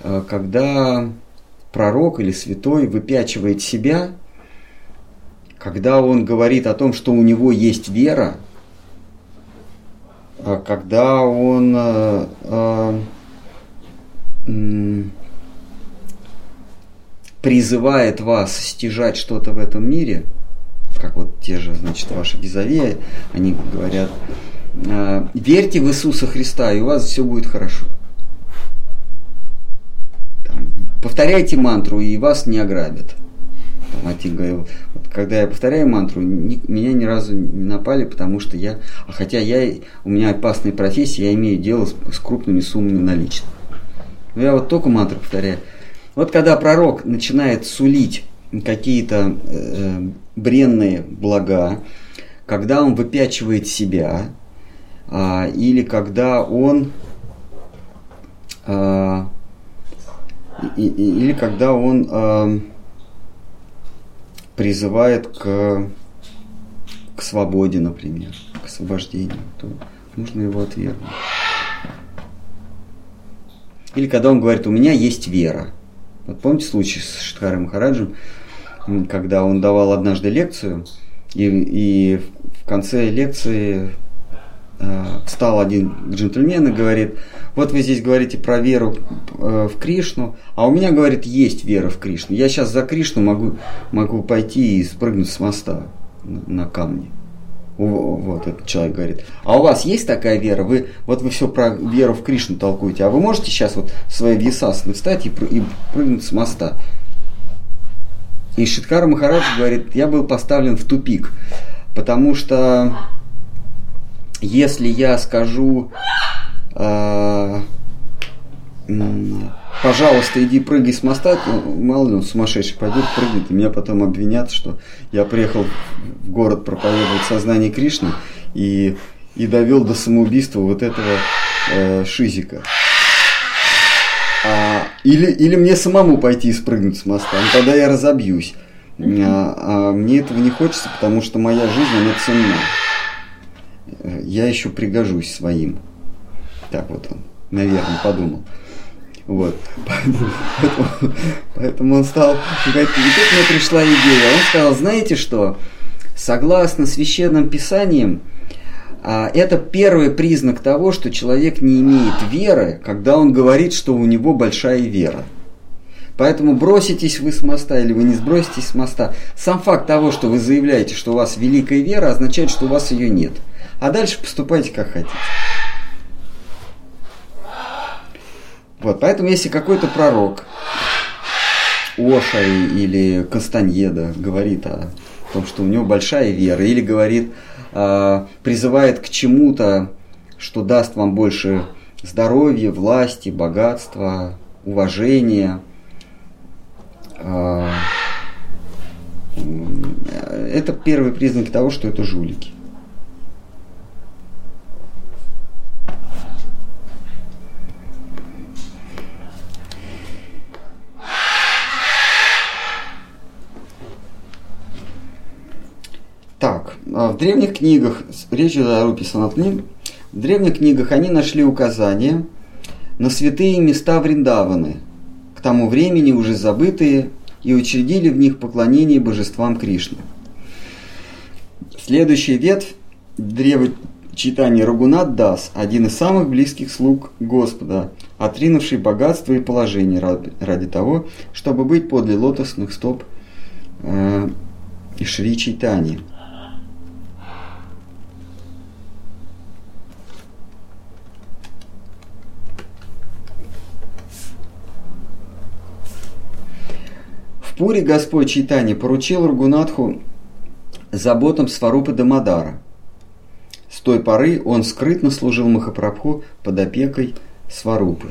а, когда пророк или святой выпячивает себя, когда он говорит о том, что у него есть вера, а когда он призывает вас стяжать что-то в этом мире, как вот те же, значит, ваши гизовеи, они говорят, «А, верьте в Иисуса Христа, и у вас все будет хорошо. Там, повторяйте мантру, и вас не ограбят. Там, один говорил, вот, когда я повторяю мантру, ни, меня ни разу не напали, потому что я, а хотя я, у меня опасная профессия, я имею дело с, с крупными суммами наличных. Но я вот только мантру повторяю. Вот когда пророк начинает сулить какие-то э, бренные блага, когда он выпячивает себя, э, или когда он э, или когда он э, призывает к, к свободе, например, к освобождению, то нужно его отвергнуть. Или когда он говорит, у меня есть вера. Вот помните случай с Штхаром Махараджем, когда он давал однажды лекцию, и, и в конце лекции э, встал один джентльмен и говорит, вот вы здесь говорите про веру э, в Кришну, а у меня, говорит, есть вера в Кришну. Я сейчас за Кришну могу, могу пойти и спрыгнуть с моста на, на камни. Вот этот человек говорит. А у вас есть такая вера? Вы вот вы все про веру в Кришну толкуете, а вы можете сейчас вот свои висасаны встать и, и прыгнуть с моста? И Шиткара Махарадж говорит, я был поставлен в тупик, потому что если я скажу э, пожалуйста, иди прыгай с моста, мало ли он сумасшедший пойдет, прыгнет, и меня потом обвинят, что я приехал в город проповедовать сознание Кришны и, и довел до самоубийства вот этого э, шизика. А, или, или мне самому пойти и спрыгнуть с моста, ну, тогда я разобьюсь. А, а мне этого не хочется, потому что моя жизнь, она ценна. Я еще пригожусь своим. Так вот он, наверное, подумал. Вот. Поэтому, поэтому он стал и тут мне пришла идея. Он сказал, знаете что, согласно священным писаниям, а, это первый признак того, что человек не имеет веры, когда он говорит, что у него большая вера. Поэтому броситесь вы с моста или вы не сброситесь с моста. Сам факт того, что вы заявляете, что у вас великая вера, означает, что у вас ее нет. А дальше поступайте как хотите. Вот, поэтому если какой-то пророк, Оша или Констаньеда говорит о том, что у него большая вера, или говорит, э, призывает к чему-то, что даст вам больше здоровья, власти, богатства, уважения, э, это первый признак того, что это жулики. Древних книгах, речь идет о Рупи Санатни, в древних книгах они нашли указания на святые места Вриндаваны, к тому времени уже забытые, и учредили в них поклонение божествам Кришны. Следующая ветвь древа читания Рагунат Дас, один из самых близких слуг Господа, отринувший богатство и положение ради, ради того, чтобы быть подле лотосных стоп э, Шри Чайтани. Пури Господь Чайтани поручил Рагунатху заботам Сварупы Дамадара. С той поры он скрытно служил Махапрабху под опекой Сварупы.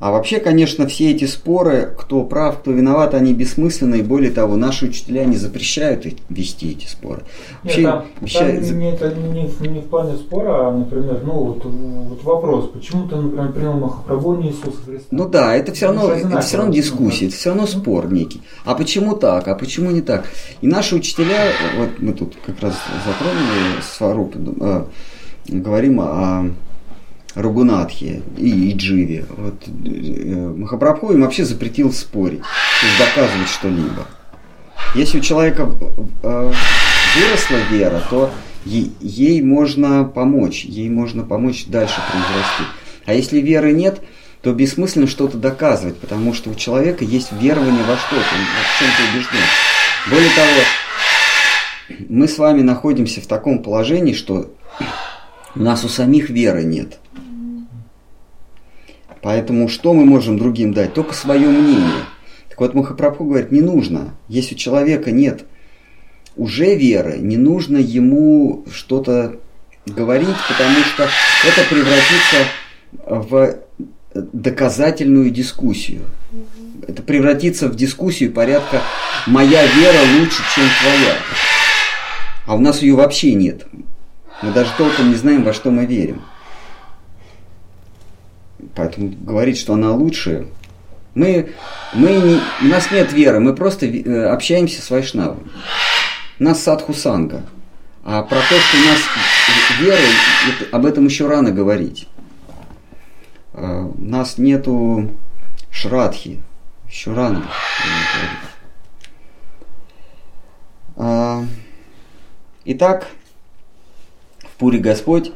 А вообще, конечно, все эти споры, кто прав, кто виноват, они бессмысленны. И более того, наши учителя не запрещают вести эти споры. Вообще, Нет, там, обещают... там не, это не, не, в плане спора, а, например, ну вот, вот вопрос, почему ты, например, принял Махапрабху не Иисуса Христа? Ну да, это все равно, это все равно дискуссия, это все равно спор некий. А почему так, а почему не так? И наши учителя, вот мы тут как раз затронули с Фарупи, э, говорим о Рагунатхе и, и Дживе. Вот, э, Махапрабху им вообще запретил спорить, то есть доказывать что-либо. Если у человека э, выросла вера, то ей, можно помочь, ей можно помочь дальше произрасти. А если веры нет, то бессмысленно что-то доказывать, потому что у человека есть верование во что-то, в чем-то убежден. Более того, мы с вами находимся в таком положении, что у нас у самих веры нет. Поэтому что мы можем другим дать? Только свое мнение. Так вот Махапрабху говорит, не нужно. Если у человека нет уже веры, не нужно ему что-то говорить, потому что это превратится в доказательную дискуссию. Это превратится в дискуссию порядка «моя вера лучше, чем твоя». А у нас ее вообще нет. Мы даже толком не знаем, во что мы верим. Поэтому говорить, что она лучше, мы, мы не, у нас нет веры, мы просто э, общаемся с вайшнавом. Нас садху санга. А про то, что у нас вера, это, об этом еще рано говорить. А, у нас нету шрадхи, еще рано. А, итак, в Пуре Господь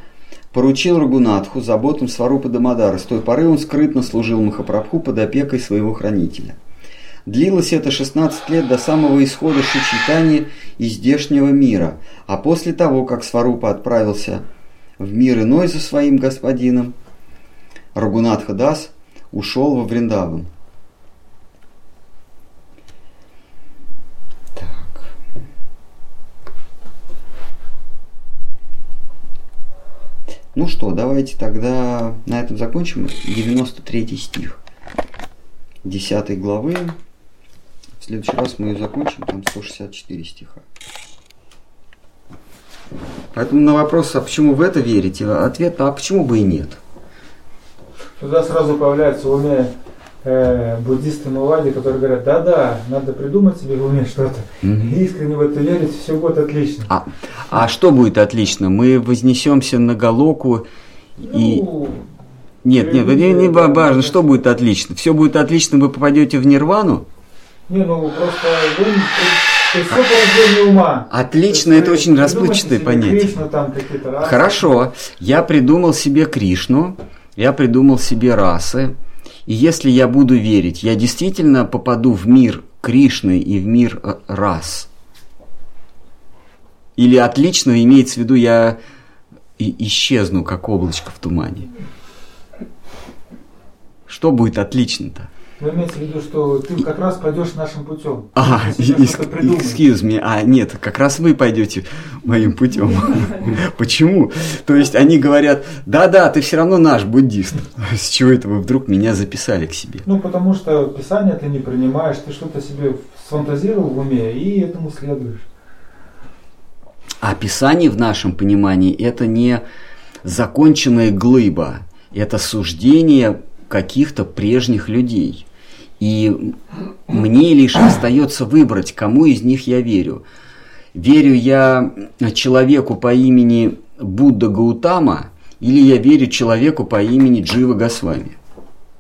поручил Рагунатху заботам Сварупа Дамадара. С той поры он скрытно служил Махапрабху под опекой своего хранителя. Длилось это 16 лет до самого исхода Шичитани из здешнего мира, а после того, как Сварупа отправился в мир иной за своим господином, Рагунатха Дас ушел во Вриндаван. Ну что, давайте тогда на этом закончим. 93 стих 10 главы. В следующий раз мы ее закончим, там 164 стиха. Поэтому на вопрос, а почему в это верите, ответ, а почему бы и нет? Туда сразу появляется уме э, буддисты Мулади, которые говорят, да-да, надо придумать себе в уме что-то, mm-hmm. и искренне в это верить, все будет отлично. А, а что будет отлично? Мы вознесемся на Галоку и... Ну, нет, нет, не, не важно, что будет отлично. Все будет отлично, вы попадете в нирвану? Не, ну просто вы, то есть все ума. Отлично, есть, это очень расплывчатое понятие. Кришну, там, Хорошо, я придумал себе Кришну, я придумал себе расы, и если я буду верить, я действительно попаду в мир Кришны и в мир э, рас. Или отлично имеется в виду, я исчезну, как облачко в тумане. Что будет отлично-то? Но имеется в виду, что ты как раз пойдешь нашим путем. А, excuse me. А, нет, как раз вы пойдете моим путем. Почему? То есть они говорят, да-да, ты все равно наш буддист. С чего это вы вдруг меня записали к себе? Ну, потому что Писание ты не принимаешь, ты что-то себе сфантазировал в уме и этому следуешь. А Писание в нашем понимании это не законченная глыба, это суждение каких-то прежних людей. И мне лишь остается выбрать, кому из них я верю. Верю я человеку по имени Будда Гаутама или я верю человеку по имени Джива Госвами.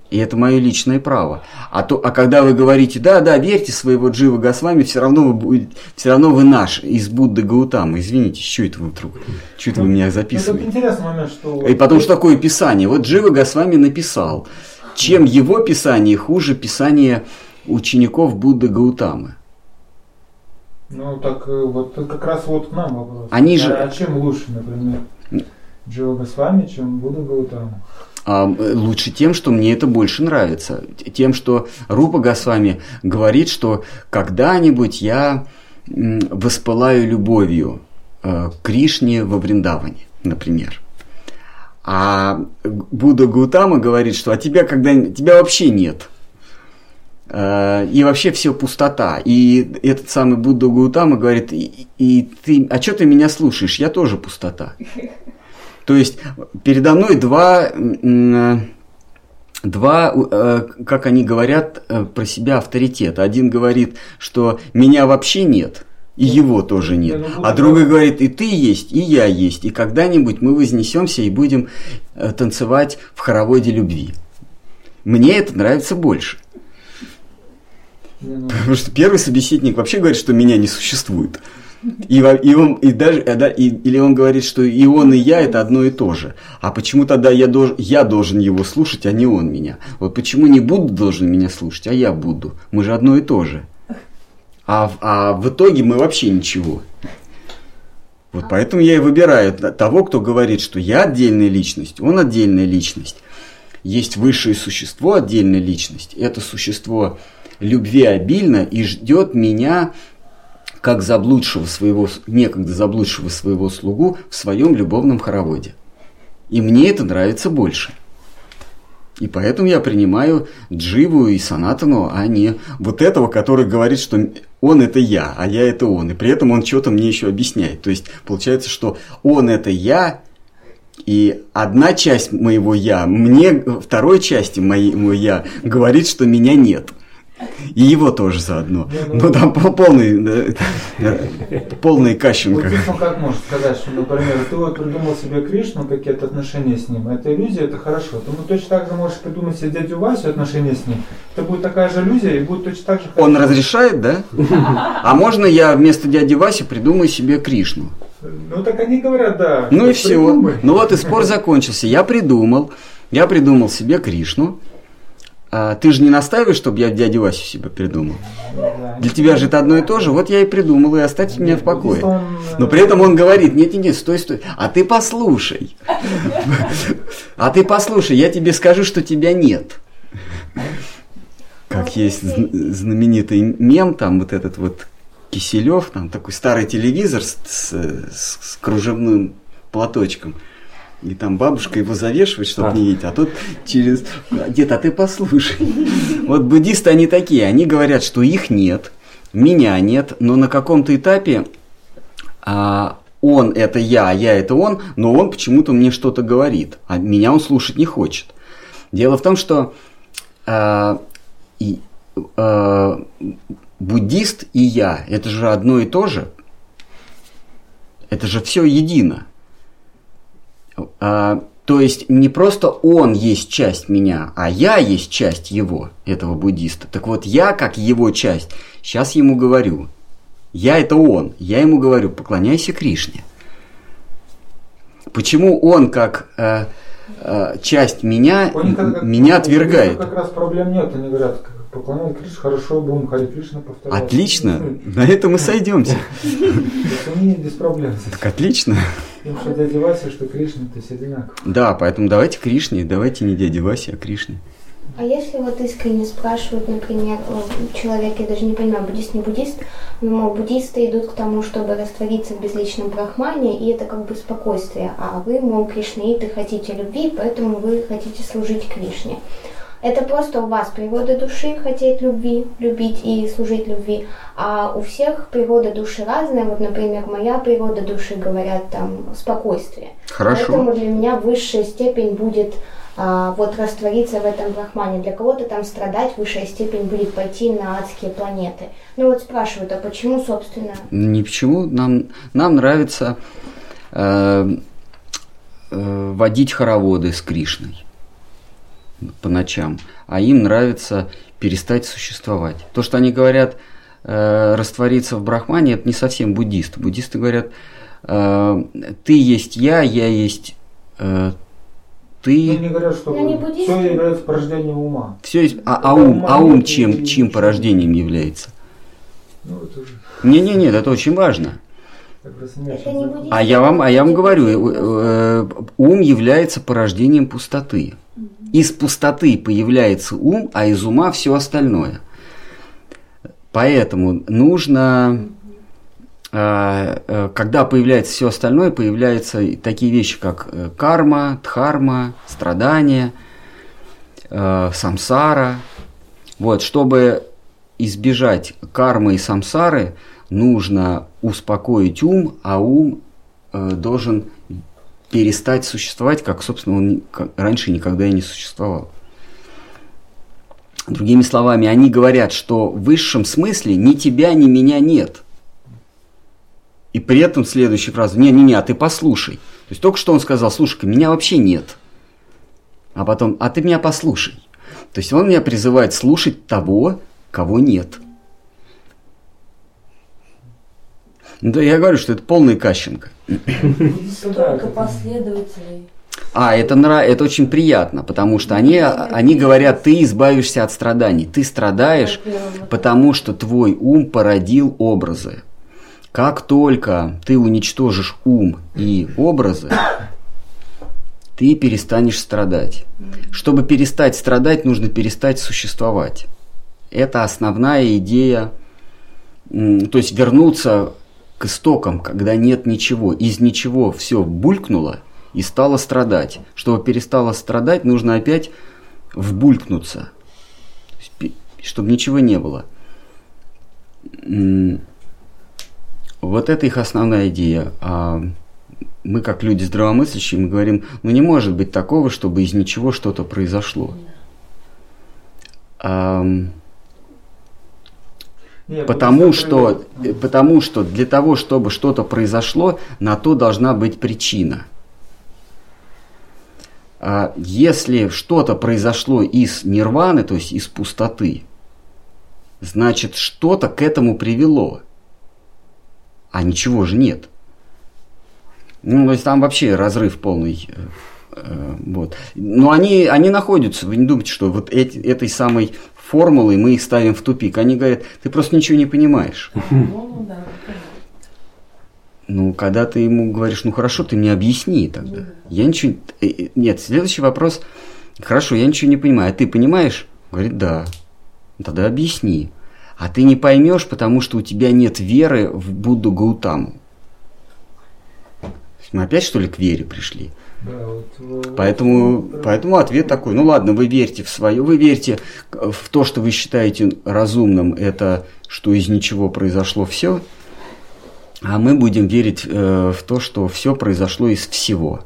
И это мое личное право. А, то, а когда вы говорите, да, да, верьте своего Джива Госвами, все равно вы, все равно вы наш, из Будды Гаутама. Извините, что это вы вдруг? Что это вы меня записываете? Это интересный момент, что... И потом, что такое Писание? Вот Джива Госвами написал – чем его писание хуже писания учеников Будды Гаутамы. Ну, так э, вот как раз вот к нам вопрос. Они же... А, чем лучше, например, Джива с вами, чем Будда Гаутама? А, лучше тем, что мне это больше нравится. Тем, что Рупа Госвами говорит, что когда-нибудь я воспылаю любовью э, к Кришне во Вриндаване, например. А Будда Гаутама говорит, что а тебя когда тебя вообще нет. Э, и вообще все пустота. И этот самый Будда Гаутама говорит, и, и ты, а что ты меня слушаешь? Я тоже пустота. То есть передо мной два, два, э, как они говорят э, про себя, авторитета. Один говорит, что меня вообще нет, и его тоже нет. А другой говорит, и ты есть, и я есть. И когда-нибудь мы вознесемся и будем э, танцевать в хороводе любви. Мне это нравится больше. Потому что первый собеседник вообще говорит, что меня не существует. И, и он, и даже, э, да, и, или он говорит, что и он, и я это одно и то же. А почему тогда я, должен, я должен его слушать, а не он меня? Вот почему не Будда должен меня слушать, а я буду? Мы же одно и то же. А, а в итоге мы вообще ничего. Вот поэтому я и выбираю того, кто говорит, что я отдельная личность, он отдельная личность. Есть высшее существо, отдельная личность. Это существо любви обильно и ждет меня как заблудшего своего, некогда заблудшего своего слугу в своем любовном хороводе. И мне это нравится больше. И поэтому я принимаю Дживу и Санатану, а не вот этого, который говорит, что он это я, а я это он. И при этом он что-то мне еще объясняет. То есть получается, что он это я, и одна часть моего я, мне второй части моего я говорит, что меня нет. И его тоже заодно. Ну, ну там полный, полный кащенко. Вот как может сказать, что, например, ты вот придумал себе Кришну, какие-то отношения с ним, это иллюзия, это хорошо. Ты ну, точно так же можешь придумать себе дядю Васю отношения с ним. Это будет такая же иллюзия и будет точно так же хорошо. Он разрешает, да? А можно я вместо дяди Васи придумаю себе Кришну? Ну так они говорят, да. Ну и все. Ну вот и спор закончился. Я придумал, я придумал себе Кришну. А, ты же не настаиваешь, чтобы я дядю Васю себе придумал? Для тебя же это одно и то же. Вот я и придумал, и оставьте меня в покое. Но при этом он говорит, нет, нет, нет, стой, стой. А ты послушай. А ты послушай, я тебе скажу, что тебя нет. Как есть знаменитый мем, там вот этот вот Киселев, там такой старый телевизор с, с, с кружевным платочком – и там бабушка его завешивает, чтобы а. не видеть, а тут через... Дед, а ты послушай. Вот буддисты, они такие, они говорят, что их нет, меня нет, но на каком-то этапе а, он это я, я это он, но он почему-то мне что-то говорит, а меня он слушать не хочет. Дело в том, что а, и, а, буддист и я, это же одно и то же, это же все едино. А, то есть не просто он есть часть меня, а я есть часть его, этого буддиста. Так вот, я как его часть, сейчас ему говорю. Я это он. Я ему говорю, поклоняйся Кришне. Почему он как э, э, часть меня, как, меня отвергает? Как раз проблем нет. Они говорят, поклоняют Кришне, хорошо, будем Хари Кришна повторять. Отлично, на этом мы сойдемся. Они без проблем. Так отлично. Им что дядя Вася, что Кришна, то есть одинаково. Да, поэтому давайте Кришне, давайте не дяде Васе, а Кришне. А если вот искренне спрашивают, например, человек, я даже не понимаю, буддист, не буддист, но мол, буддисты идут к тому, чтобы раствориться в безличном брахмане, и это как бы спокойствие, а вы, мол, кришнаиты, хотите любви, поэтому вы хотите служить Кришне. Это просто у вас природа души хотеть любви, любить и служить любви, а у всех природа души разная. Вот, например, моя природа души, говорят, там, спокойствие. Хорошо. Поэтому для меня высшая степень будет а, вот раствориться в этом брахмане. Для кого-то там страдать высшая степень будет пойти на адские планеты. Ну вот спрашивают, а почему, собственно? Ни почему. Нам, нам нравится э, э, водить хороводы с Кришной по ночам, а им нравится перестать существовать. То, что они говорят э, раствориться в брахмане, это не совсем буддисты. Буддисты говорят, э, ты есть я, я есть э, ты. Они говорят, что все является порождением ума. Все есть, а, а ум, а ум чем, чем порождением является? Ну, это. Не, не, нет, это очень важно. А я вам, а я вам говорю, э, э, ум является порождением пустоты. Из пустоты появляется ум, а из ума все остальное. Поэтому нужно э, э, когда появляется все остальное, появляются такие вещи, как э, карма, дхарма, страдания, самсара. Вот, чтобы избежать кармы и самсары, нужно успокоить ум, а ум должен перестать существовать, как, собственно, он раньше никогда и не существовал. Другими словами, они говорят, что в высшем смысле ни тебя, ни меня нет. И при этом следующая фраза, не-не-не, а ты послушай. То есть только что он сказал, слушай меня вообще нет. А потом, а ты меня послушай. То есть он меня призывает слушать того, кого нет. Да я говорю, что это полный Кащенко. Столько последователей. А, это, нрав... это очень приятно, потому что они, они говорят, ты избавишься от страданий. Ты страдаешь, потому что твой ум породил образы. Как только ты уничтожишь ум и образы, ты перестанешь страдать. Чтобы перестать страдать, нужно перестать существовать. Это основная идея, то есть вернуться к истокам, когда нет ничего. Из ничего все булькнуло – и стала страдать. Чтобы перестала страдать, нужно опять вбулькнуться, чтобы ничего не было. Вот это их основная идея. А мы, как люди здравомыслящие, мы говорим, ну не может быть такого, чтобы из ничего что-то произошло. Нет, потому что, потому что для того, чтобы что-то произошло, на то должна быть причина – а если что-то произошло из нирваны, то есть из пустоты, значит что-то к этому привело. А ничего же нет. Ну, то есть там вообще разрыв полный. Э, э, вот. Но они, они находятся, вы не думайте, что вот эти, этой самой формулой мы их ставим в тупик. Они говорят, ты просто ничего не понимаешь. Ну, да, когда ты ему говоришь, ну хорошо, ты мне объясни тогда. Я ничего... Э, э, нет, следующий вопрос. Хорошо, я ничего не понимаю. А ты понимаешь? Говорит, да. Тогда объясни. А ты не поймешь, потому что у тебя нет веры в Будду Гаутаму. Мы опять что ли к вере пришли? Поэтому, поэтому ответ такой, ну ладно, вы верьте в свое, вы верьте в то, что вы считаете разумным, это что из ничего произошло все, а мы будем верить э, в то, что все произошло из всего.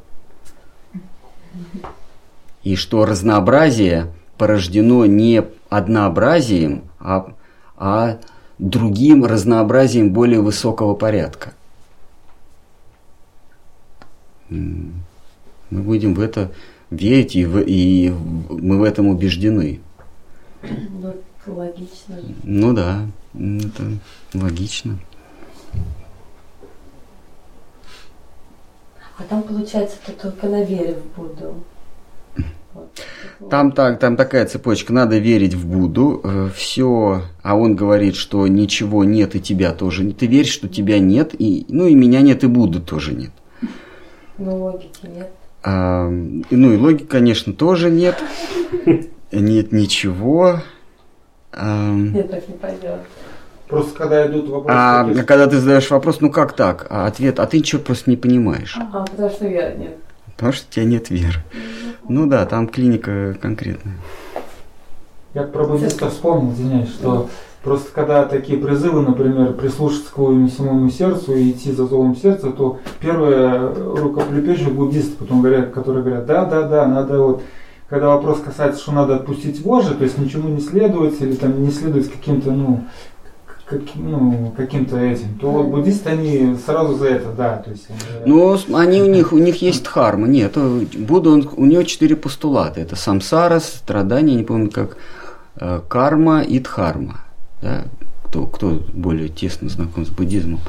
И что разнообразие порождено не однообразием, а, а другим разнообразием более высокого порядка. Мы будем в это верить, и, в, и мы в этом убеждены. Ну, логично. Ну да, это логично. А там, получается, ты только на вере в Будду. Там, так, там такая цепочка, надо верить в Будду, э, все, а он говорит, что ничего нет и тебя тоже нет. Ты веришь, что тебя нет, и, ну и меня нет, и Будды тоже нет. Ну, логики нет. А, ну и логики, конечно, тоже нет. Нет ничего. А, нет, так не пойдет. Просто когда идут вопросы... А такие... когда ты задаешь вопрос, ну как так? А ответ, а ты ничего просто не понимаешь. Ага, потому что веры нет. Потому что у тебя нет веры. Ну да, там клиника конкретная. Я про буддиста вспомнил, извиняюсь, что просто когда такие призывы, например, прислушаться к своему сердцу и идти за зовом сердца, то первое рукоплепещут буддисты, потом говорят, которые говорят, да, да, да, надо вот когда вопрос касается, что надо отпустить вожжи, то есть ничему не следовать или там не следовать каким-то, ну, как, ну, каким-то этим, то вот буддисты, они сразу за это, да. То есть, ну, они у них, у них есть дхарма. Нет, Будда, он, у него четыре постулата. Это самсара, страдания, не помню как, э, карма и дхарма. Да? Кто, кто более тесно знаком с буддизмом.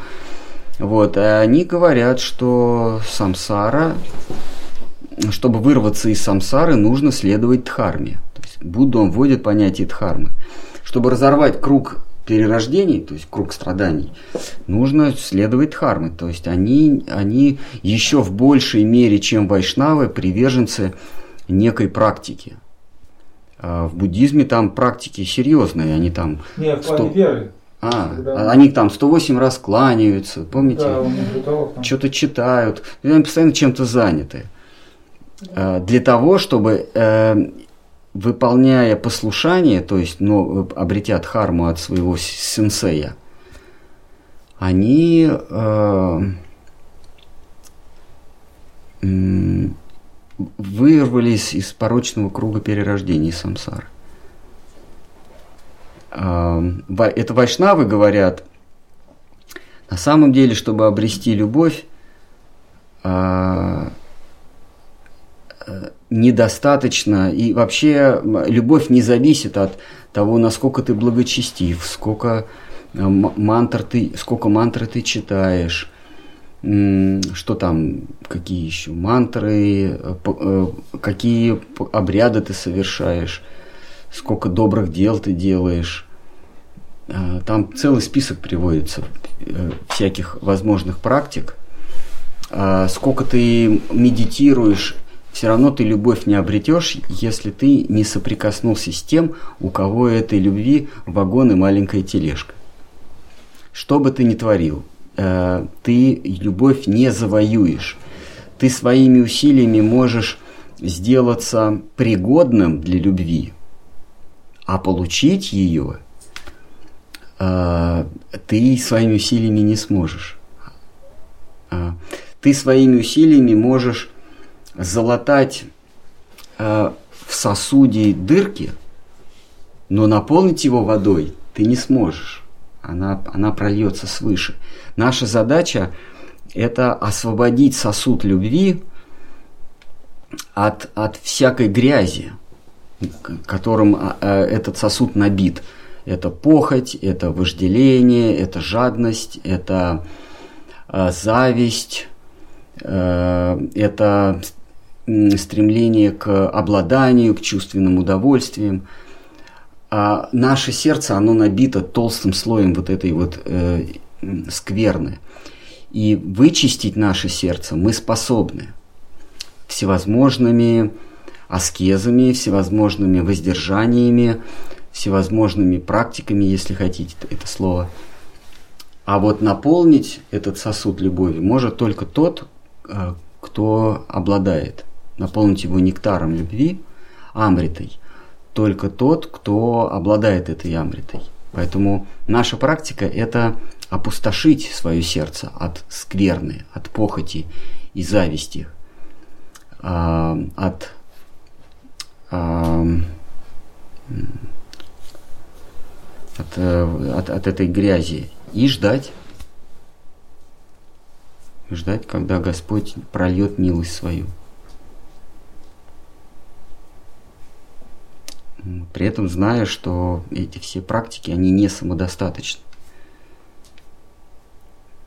Вот, и они говорят, что самсара, чтобы вырваться из самсары, нужно следовать дхарме. То есть Будда, он вводит понятие дхармы. Чтобы разорвать круг перерождений, то есть круг страданий, нужно следовать дхармы. То есть они, они еще в большей мере, чем вайшнавы, приверженцы некой практики. А в буддизме там практики серьезные, они там... Не, в плане 100... веры. А, Когда- они там 108 раз кланяются, помните? Да. Что-то читают, они постоянно чем-то заняты. Э, Для того, чтобы, э, выполняя послушание, то есть ну, обретя дхарму от своего сенсея, они э, вырвались из порочного круга перерождений самсары. А, Это вайшнавы говорят, на самом деле, чтобы обрести любовь, а, э, недостаточно, и вообще любовь не зависит от того, насколько ты благочестив, сколько э, мантр ты, сколько мантры ты читаешь, что там, какие еще мантры, э, э, какие обряды ты совершаешь, сколько добрых дел ты делаешь. Э, Там целый список приводится всяких возможных практик. А Сколько ты медитируешь, все равно ты любовь не обретешь, если ты не соприкоснулся с тем, у кого этой любви вагон и маленькая тележка. Что бы ты ни творил, э, ты любовь не завоюешь. Ты своими усилиями можешь сделаться пригодным для любви, а получить ее э, ты своими усилиями не сможешь. А, Ты своими усилиями можешь залатать э, в сосуде дырки, но наполнить его водой ты не сможешь. Она, она прольется свыше. Наша задача – это освободить сосуд любви от, от всякой грязи, которым а, а, этот сосуд набит. Это похоть, это вожделение, это жадность, это а, зависть, э, это стремление к обладанию, к чувственным удовольствиям. А наше сердце, оно набито толстым слоем вот этой вот э, скверны. И вычистить наше сердце мы способны всевозможными аскезами, всевозможными воздержаниями, всевозможными практиками, если хотите это слово. А вот наполнить этот сосуд любовью может только тот, э, кто обладает. Наполнить его нектаром любви, амритой, только тот, кто обладает этой амритой. Поэтому наша практика – это опустошить свое сердце от скверны, от похоти и зависти, а, от, а, от, э, от, от этой грязи и ждать. Ждать, когда Господь прольет милость свою. При этом зная, что эти все практики, они не самодостаточны.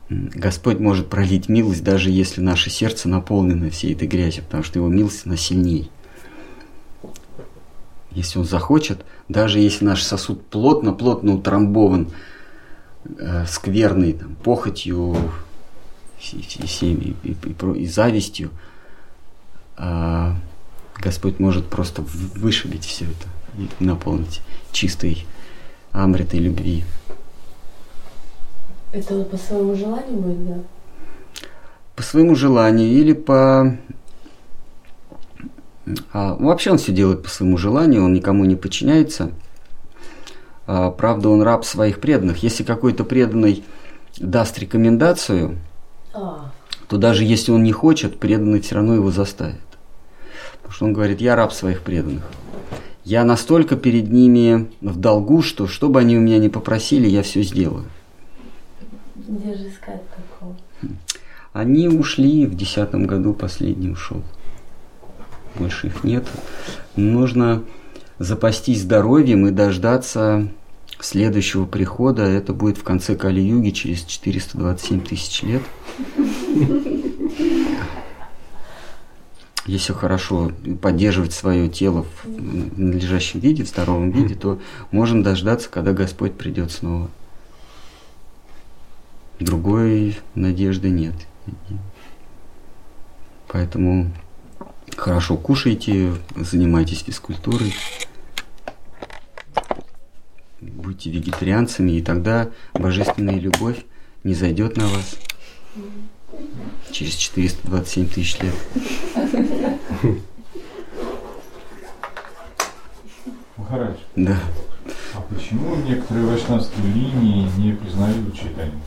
Господь может пролить милость, даже если наше сердце наполнено всей этой грязью, потому что его милость, она сильней. Если он захочет, даже если наш сосуд плотно-плотно утрамбован э, скверной там, похотью, всеми и, и про- и завистью, а, Господь может просто вышибить все это и наполнить чистой амритой любви. Это вот по своему желанию будет, да? По своему желанию или по... А, вообще он все делает по своему желанию, он никому не подчиняется. А, правда, он раб своих преданных. Если какой-то преданный даст рекомендацию, А, то даже если он не хочет, преданный все равно его заставит. Потому что он говорит, я раб своих преданных. Я настолько перед ними в долгу, что что бы они у меня не попросили, я все сделаю. где же искать такого? Они ушли, в десятом году последний ушел. Больше их нет. Нужно запастись здоровьем и дождаться следующего прихода. Это будет в конце Кали-юги, через 427 тысяч лет. Если хорошо поддерживать свое тело в надлежащем виде, в здоровом виде, то можно дождаться, когда Господь придет снова. Другой надежды нет. Поэтому хорошо кушайте, занимайтесь физкультурой. Будь- будьте вегетарианцами, и тогда божественная любовь не зайдет на вас через 427 тысяч лет. Махарадж, Да. а почему некоторые вайшнавские линии не признают читание?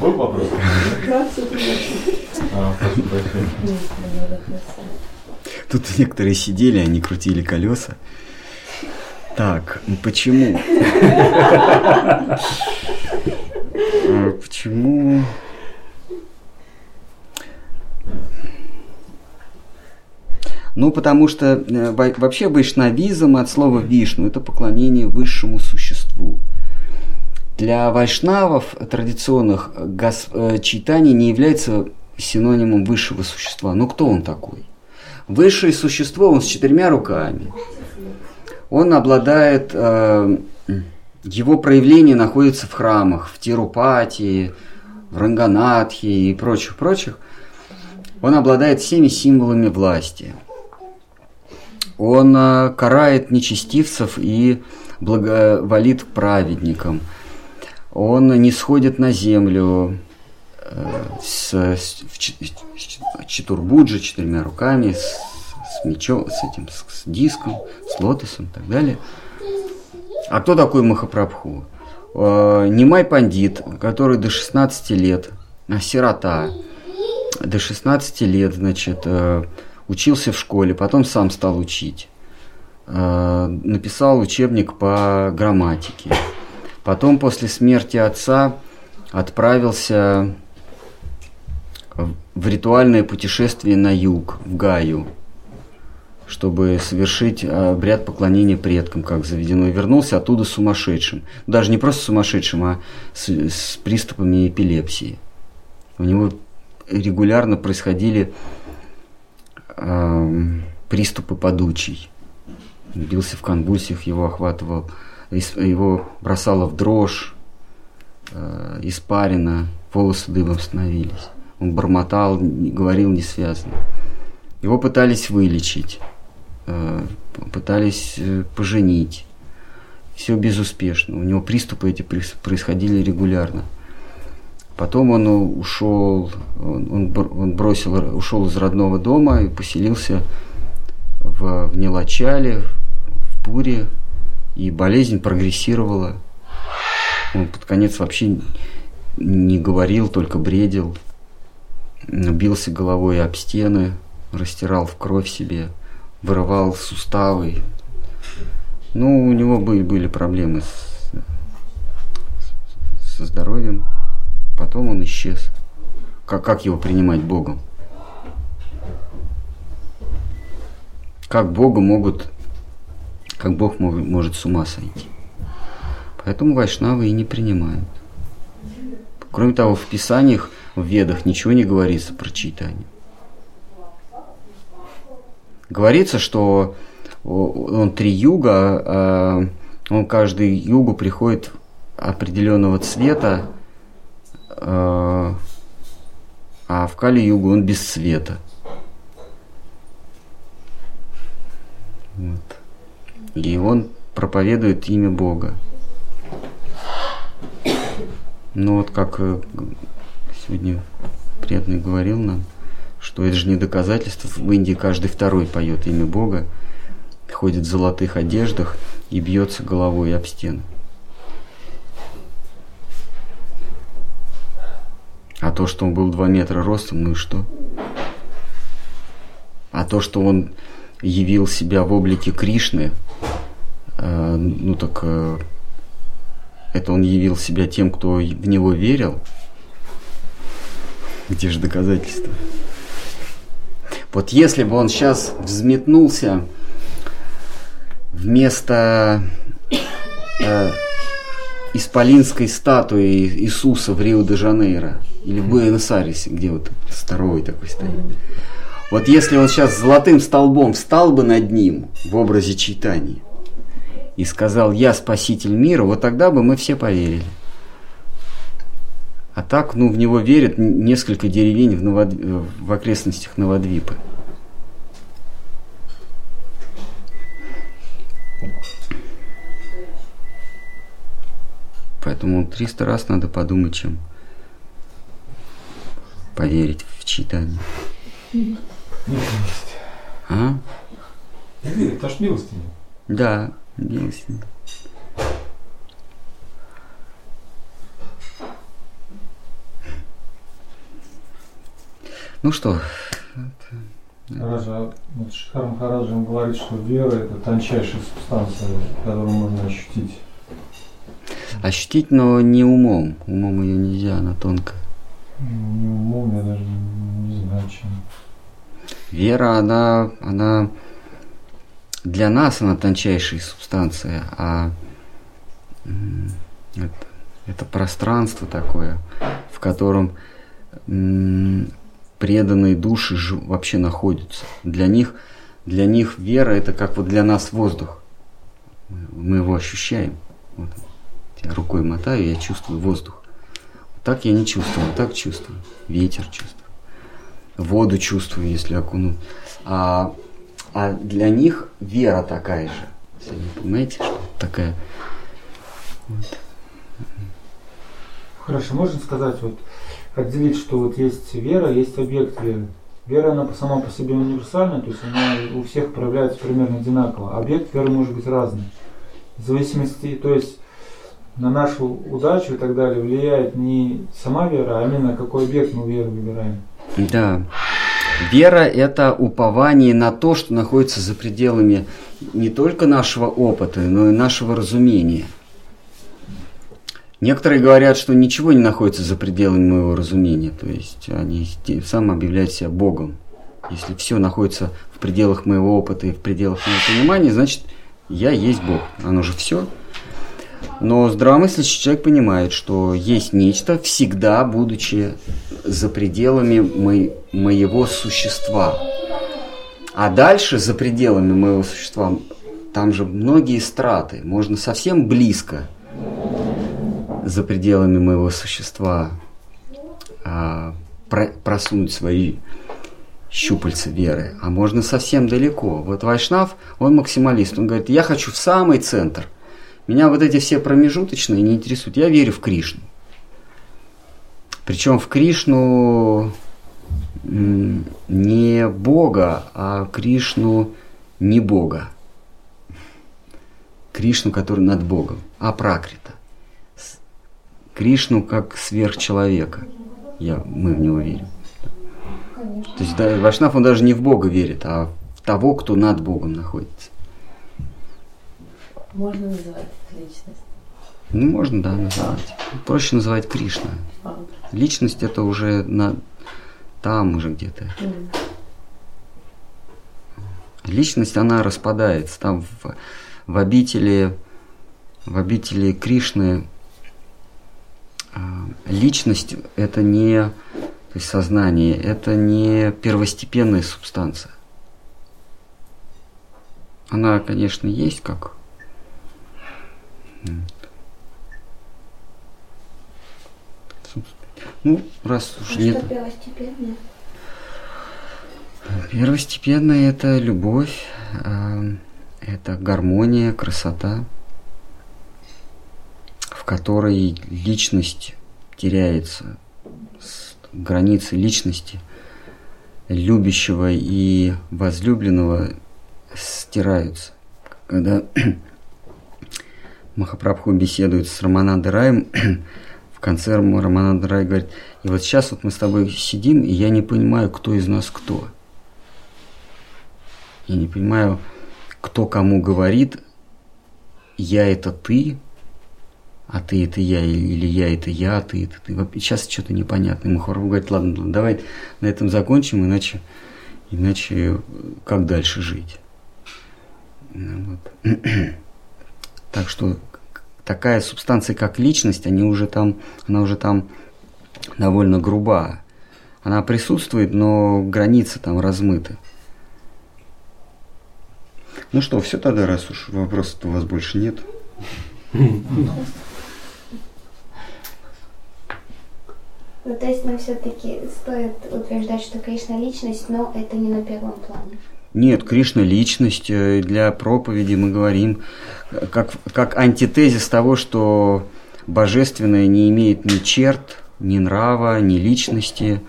Был вопрос? А. Тут некоторые сидели, они крутили колеса. Так, ну почему? А, Почему? Ну, потому что э, во- вообще вайшнавизм от слова вишну – это поклонение высшему существу. Для вайшнавов традиционных гос- э, читание не является синонимом высшего существа. Ну, кто он такой? Высшее существо, он с четырьмя руками. Он обладает, э, его проявление находится в храмах, в Тирупатии, в Ранганатхе и прочих-прочих. Он обладает всеми символами власти. Он э, карает нечестивцев и благоволит праведникам. Он не сходит на землю э, с, с- в ч- ч- Чатурбуджи четырьмя руками, с, с мечом, с этим, с, с диском, с лотосом и так далее. А кто такой Махапрабху? Э, Немай пандит, который до 16 лет, а, сирота, до 16 лет, значит, э, учился в школе, потом сам стал учить. Э, Написал учебник по грамматике. Потом после смерти отца отправился в ритуальное путешествие на юг, в Гаю, чтобы совершить э, обряд поклонения предкам, как заведено, и вернулся оттуда сумасшедшим. Даже не просто сумасшедшим, а с, с приступами эпилепсии. У него регулярно происходили эм, приступы подучий. Бился в конвульсиях, его охватывал, его бросало в дрожь, э, испарина, волосы дыбом становились. Он бормотал, говорил несвязно. Его пытались вылечить, э, пытались э, поженить. Все безуспешно. У него приступы эти происходили регулярно. Потом он ушел, он, он бр- он бросил, ушел из родного дома и поселился в, в Нелачале, в Пуре, и болезнь прогрессировала. Он под конец вообще не говорил, только бредил, бился головой об стены, растирал в кровь себе, вырывал суставы. Ну, у него были, были проблемы с, со здоровьем. Потом он исчез. Как, как его принимать Богом? Как Бога могут, как Бог мог- может с ума сойти? Поэтому вайшнавы и не принимают. Кроме того, в Писаниях, в Ведах ничего не говорится про читание. Говорится, что он три юга, а он каждый югу приходит определенного цвета, а а в Кали-югу он без цвета. Вот. И он проповедует имя Бога. Ну вот как э, сегодня преданный говорил нам, что это же не доказательство. В Индии каждый второй поет имя Бога, ходит в золотых одеждах и бьется головой об стену. А то, что он был 2 метра ростом, ну и что? А то, что он явил себя в облике Кришны, э, ну так э, это он явил себя тем, кто в него верил. Где же доказательства? Вот если бы он сейчас взметнулся вместо э, исполинской статуи Иисуса в Рио-де-Жанейро или в Буэнос-Айресе, где вот здоровый такой стоит. Вот если он сейчас золотым столбом встал бы над ним в образе читания и сказал «Я спаситель мира», вот тогда бы мы все поверили. А так, ну, в него верят несколько деревень в, Новод... в окрестностях Новодвипы. Поэтому 300 раз надо подумать, чем поверить в читание. Милость. А? Не верит, аж милостыня. Да, милостыня. Ну что, Раджа, вот Шихар Махараджа он говорит, что вера это тончайшая субстанция, которую можно ощутить. ощутить, но не умом. Умом ее нельзя, она тонкая. Не умом, я даже не знаю, чем. Вера, она, она для нас она тончайшая субстанция, а это, это пространство такое, в котором преданные души жи- вообще находятся. Для них, для них вера это как вот для нас воздух. Мы, его ощущаем. Вот. Я рукой мотаю, я чувствую воздух. Так я не чувствую, так чувствую. Ветер чувствую воду чувствую, если окуну. А, а для них вера такая же. Если вы понимаете, что такая. Вот. Хорошо, можно сказать, вот отделить, что вот есть вера, есть объект веры. Вера, она сама по себе универсальна, то есть она у всех проявляется примерно одинаково. Объект веры может быть разный. В зависимости, то есть на нашу удачу и так далее влияет не сама вера, а именно какой объект мы веру выбираем. Да. Вера – это упование на то, что находится за пределами не только нашего опыта, но и нашего разумения. Некоторые говорят, что ничего не находится за пределами моего разумения, то есть они тем самым объявляют себя Богом. Если все находится в пределах моего опыта и в пределах моего понимания, значит, я есть Бог. Оно же все. Но здравомыслящий человек понимает, что есть нечто, всегда будучи за пределами мо- моего существа. А дальше, за пределами моего существа, там же многие страты. Можно совсем близко за пределами моего существа а, про- просунуть свои щупальца веры. А можно совсем далеко. Вот Вайшнав, он максималист. Он говорит, я хочу в самый центр. Меня вот эти все промежуточные не интересуют. Я верю в Кришну. Причем в Кришну не Бога, а Кришну не Бога. Кришну, который над Богом, а Пракрита. Кришну как сверхчеловека. Я, мы в него верим. То есть да, Вайшнав, он даже не в Бога верит, а в того, кто над Богом находится. Можно называть личность. Ну, можно, да, называть. Проще называть Кришна. А, Личность это уже на там уже где-то. м. Личность, она распадается. Там в, в обители, в обители Кришны личность это не, то есть сознание, это не первостепенная субстанция. Она, конечно, есть как. Ну, раз А уж что нет. первостепенное? Первостепенное это любовь, э, это гармония, красота, в которой личность теряется, границы личности любящего и возлюбленного стираются. Когда Махапрабху беседует с Раманандой Раем, в конце Рамананда Рай говорит, и вот сейчас вот мы с тобой сидим, и я не понимаю, кто из нас кто. Я не понимаю, кто кому говорит, я это ты, а ты это я, или я это я, а ты это ты. Сейчас что-то непонятно. И Махаров говорит, ладно, ладно, давай на этом закончим, иначе, иначе как дальше жить? Ну, вот. Так что такая субстанция, как личность, они уже там, она уже там довольно груба. Она присутствует, но границы там размыты. Ну что, все тогда, раз уж вопросов у вас больше нет. Ну, то есть нам все-таки стоит утверждать, что Кришна личность, но это не на первом плане. Нет, Кришна личность. э, Для проповеди мы говорим как, как антитезис того, что божественное не имеет ни черт, ни нрава, ни личности,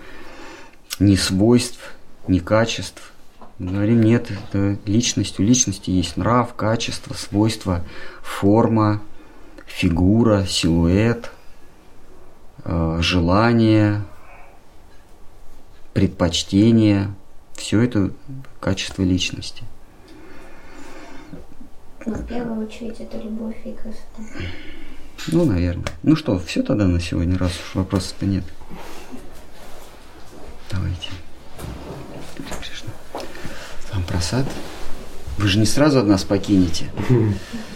ни свойств, ни качеств. Мы говорим, нет, это личность. У личности есть нрав, качество, свойства, форма, фигура, силуэт, желание, предпочтение. Все это качество личности. Но в первую очередь это любовь и красота. Ну, наверное. Ну что, все тогда на сегодня, раз уж вопросов-то нет. Давайте. Там просад. Вы же не сразу от нас покинете.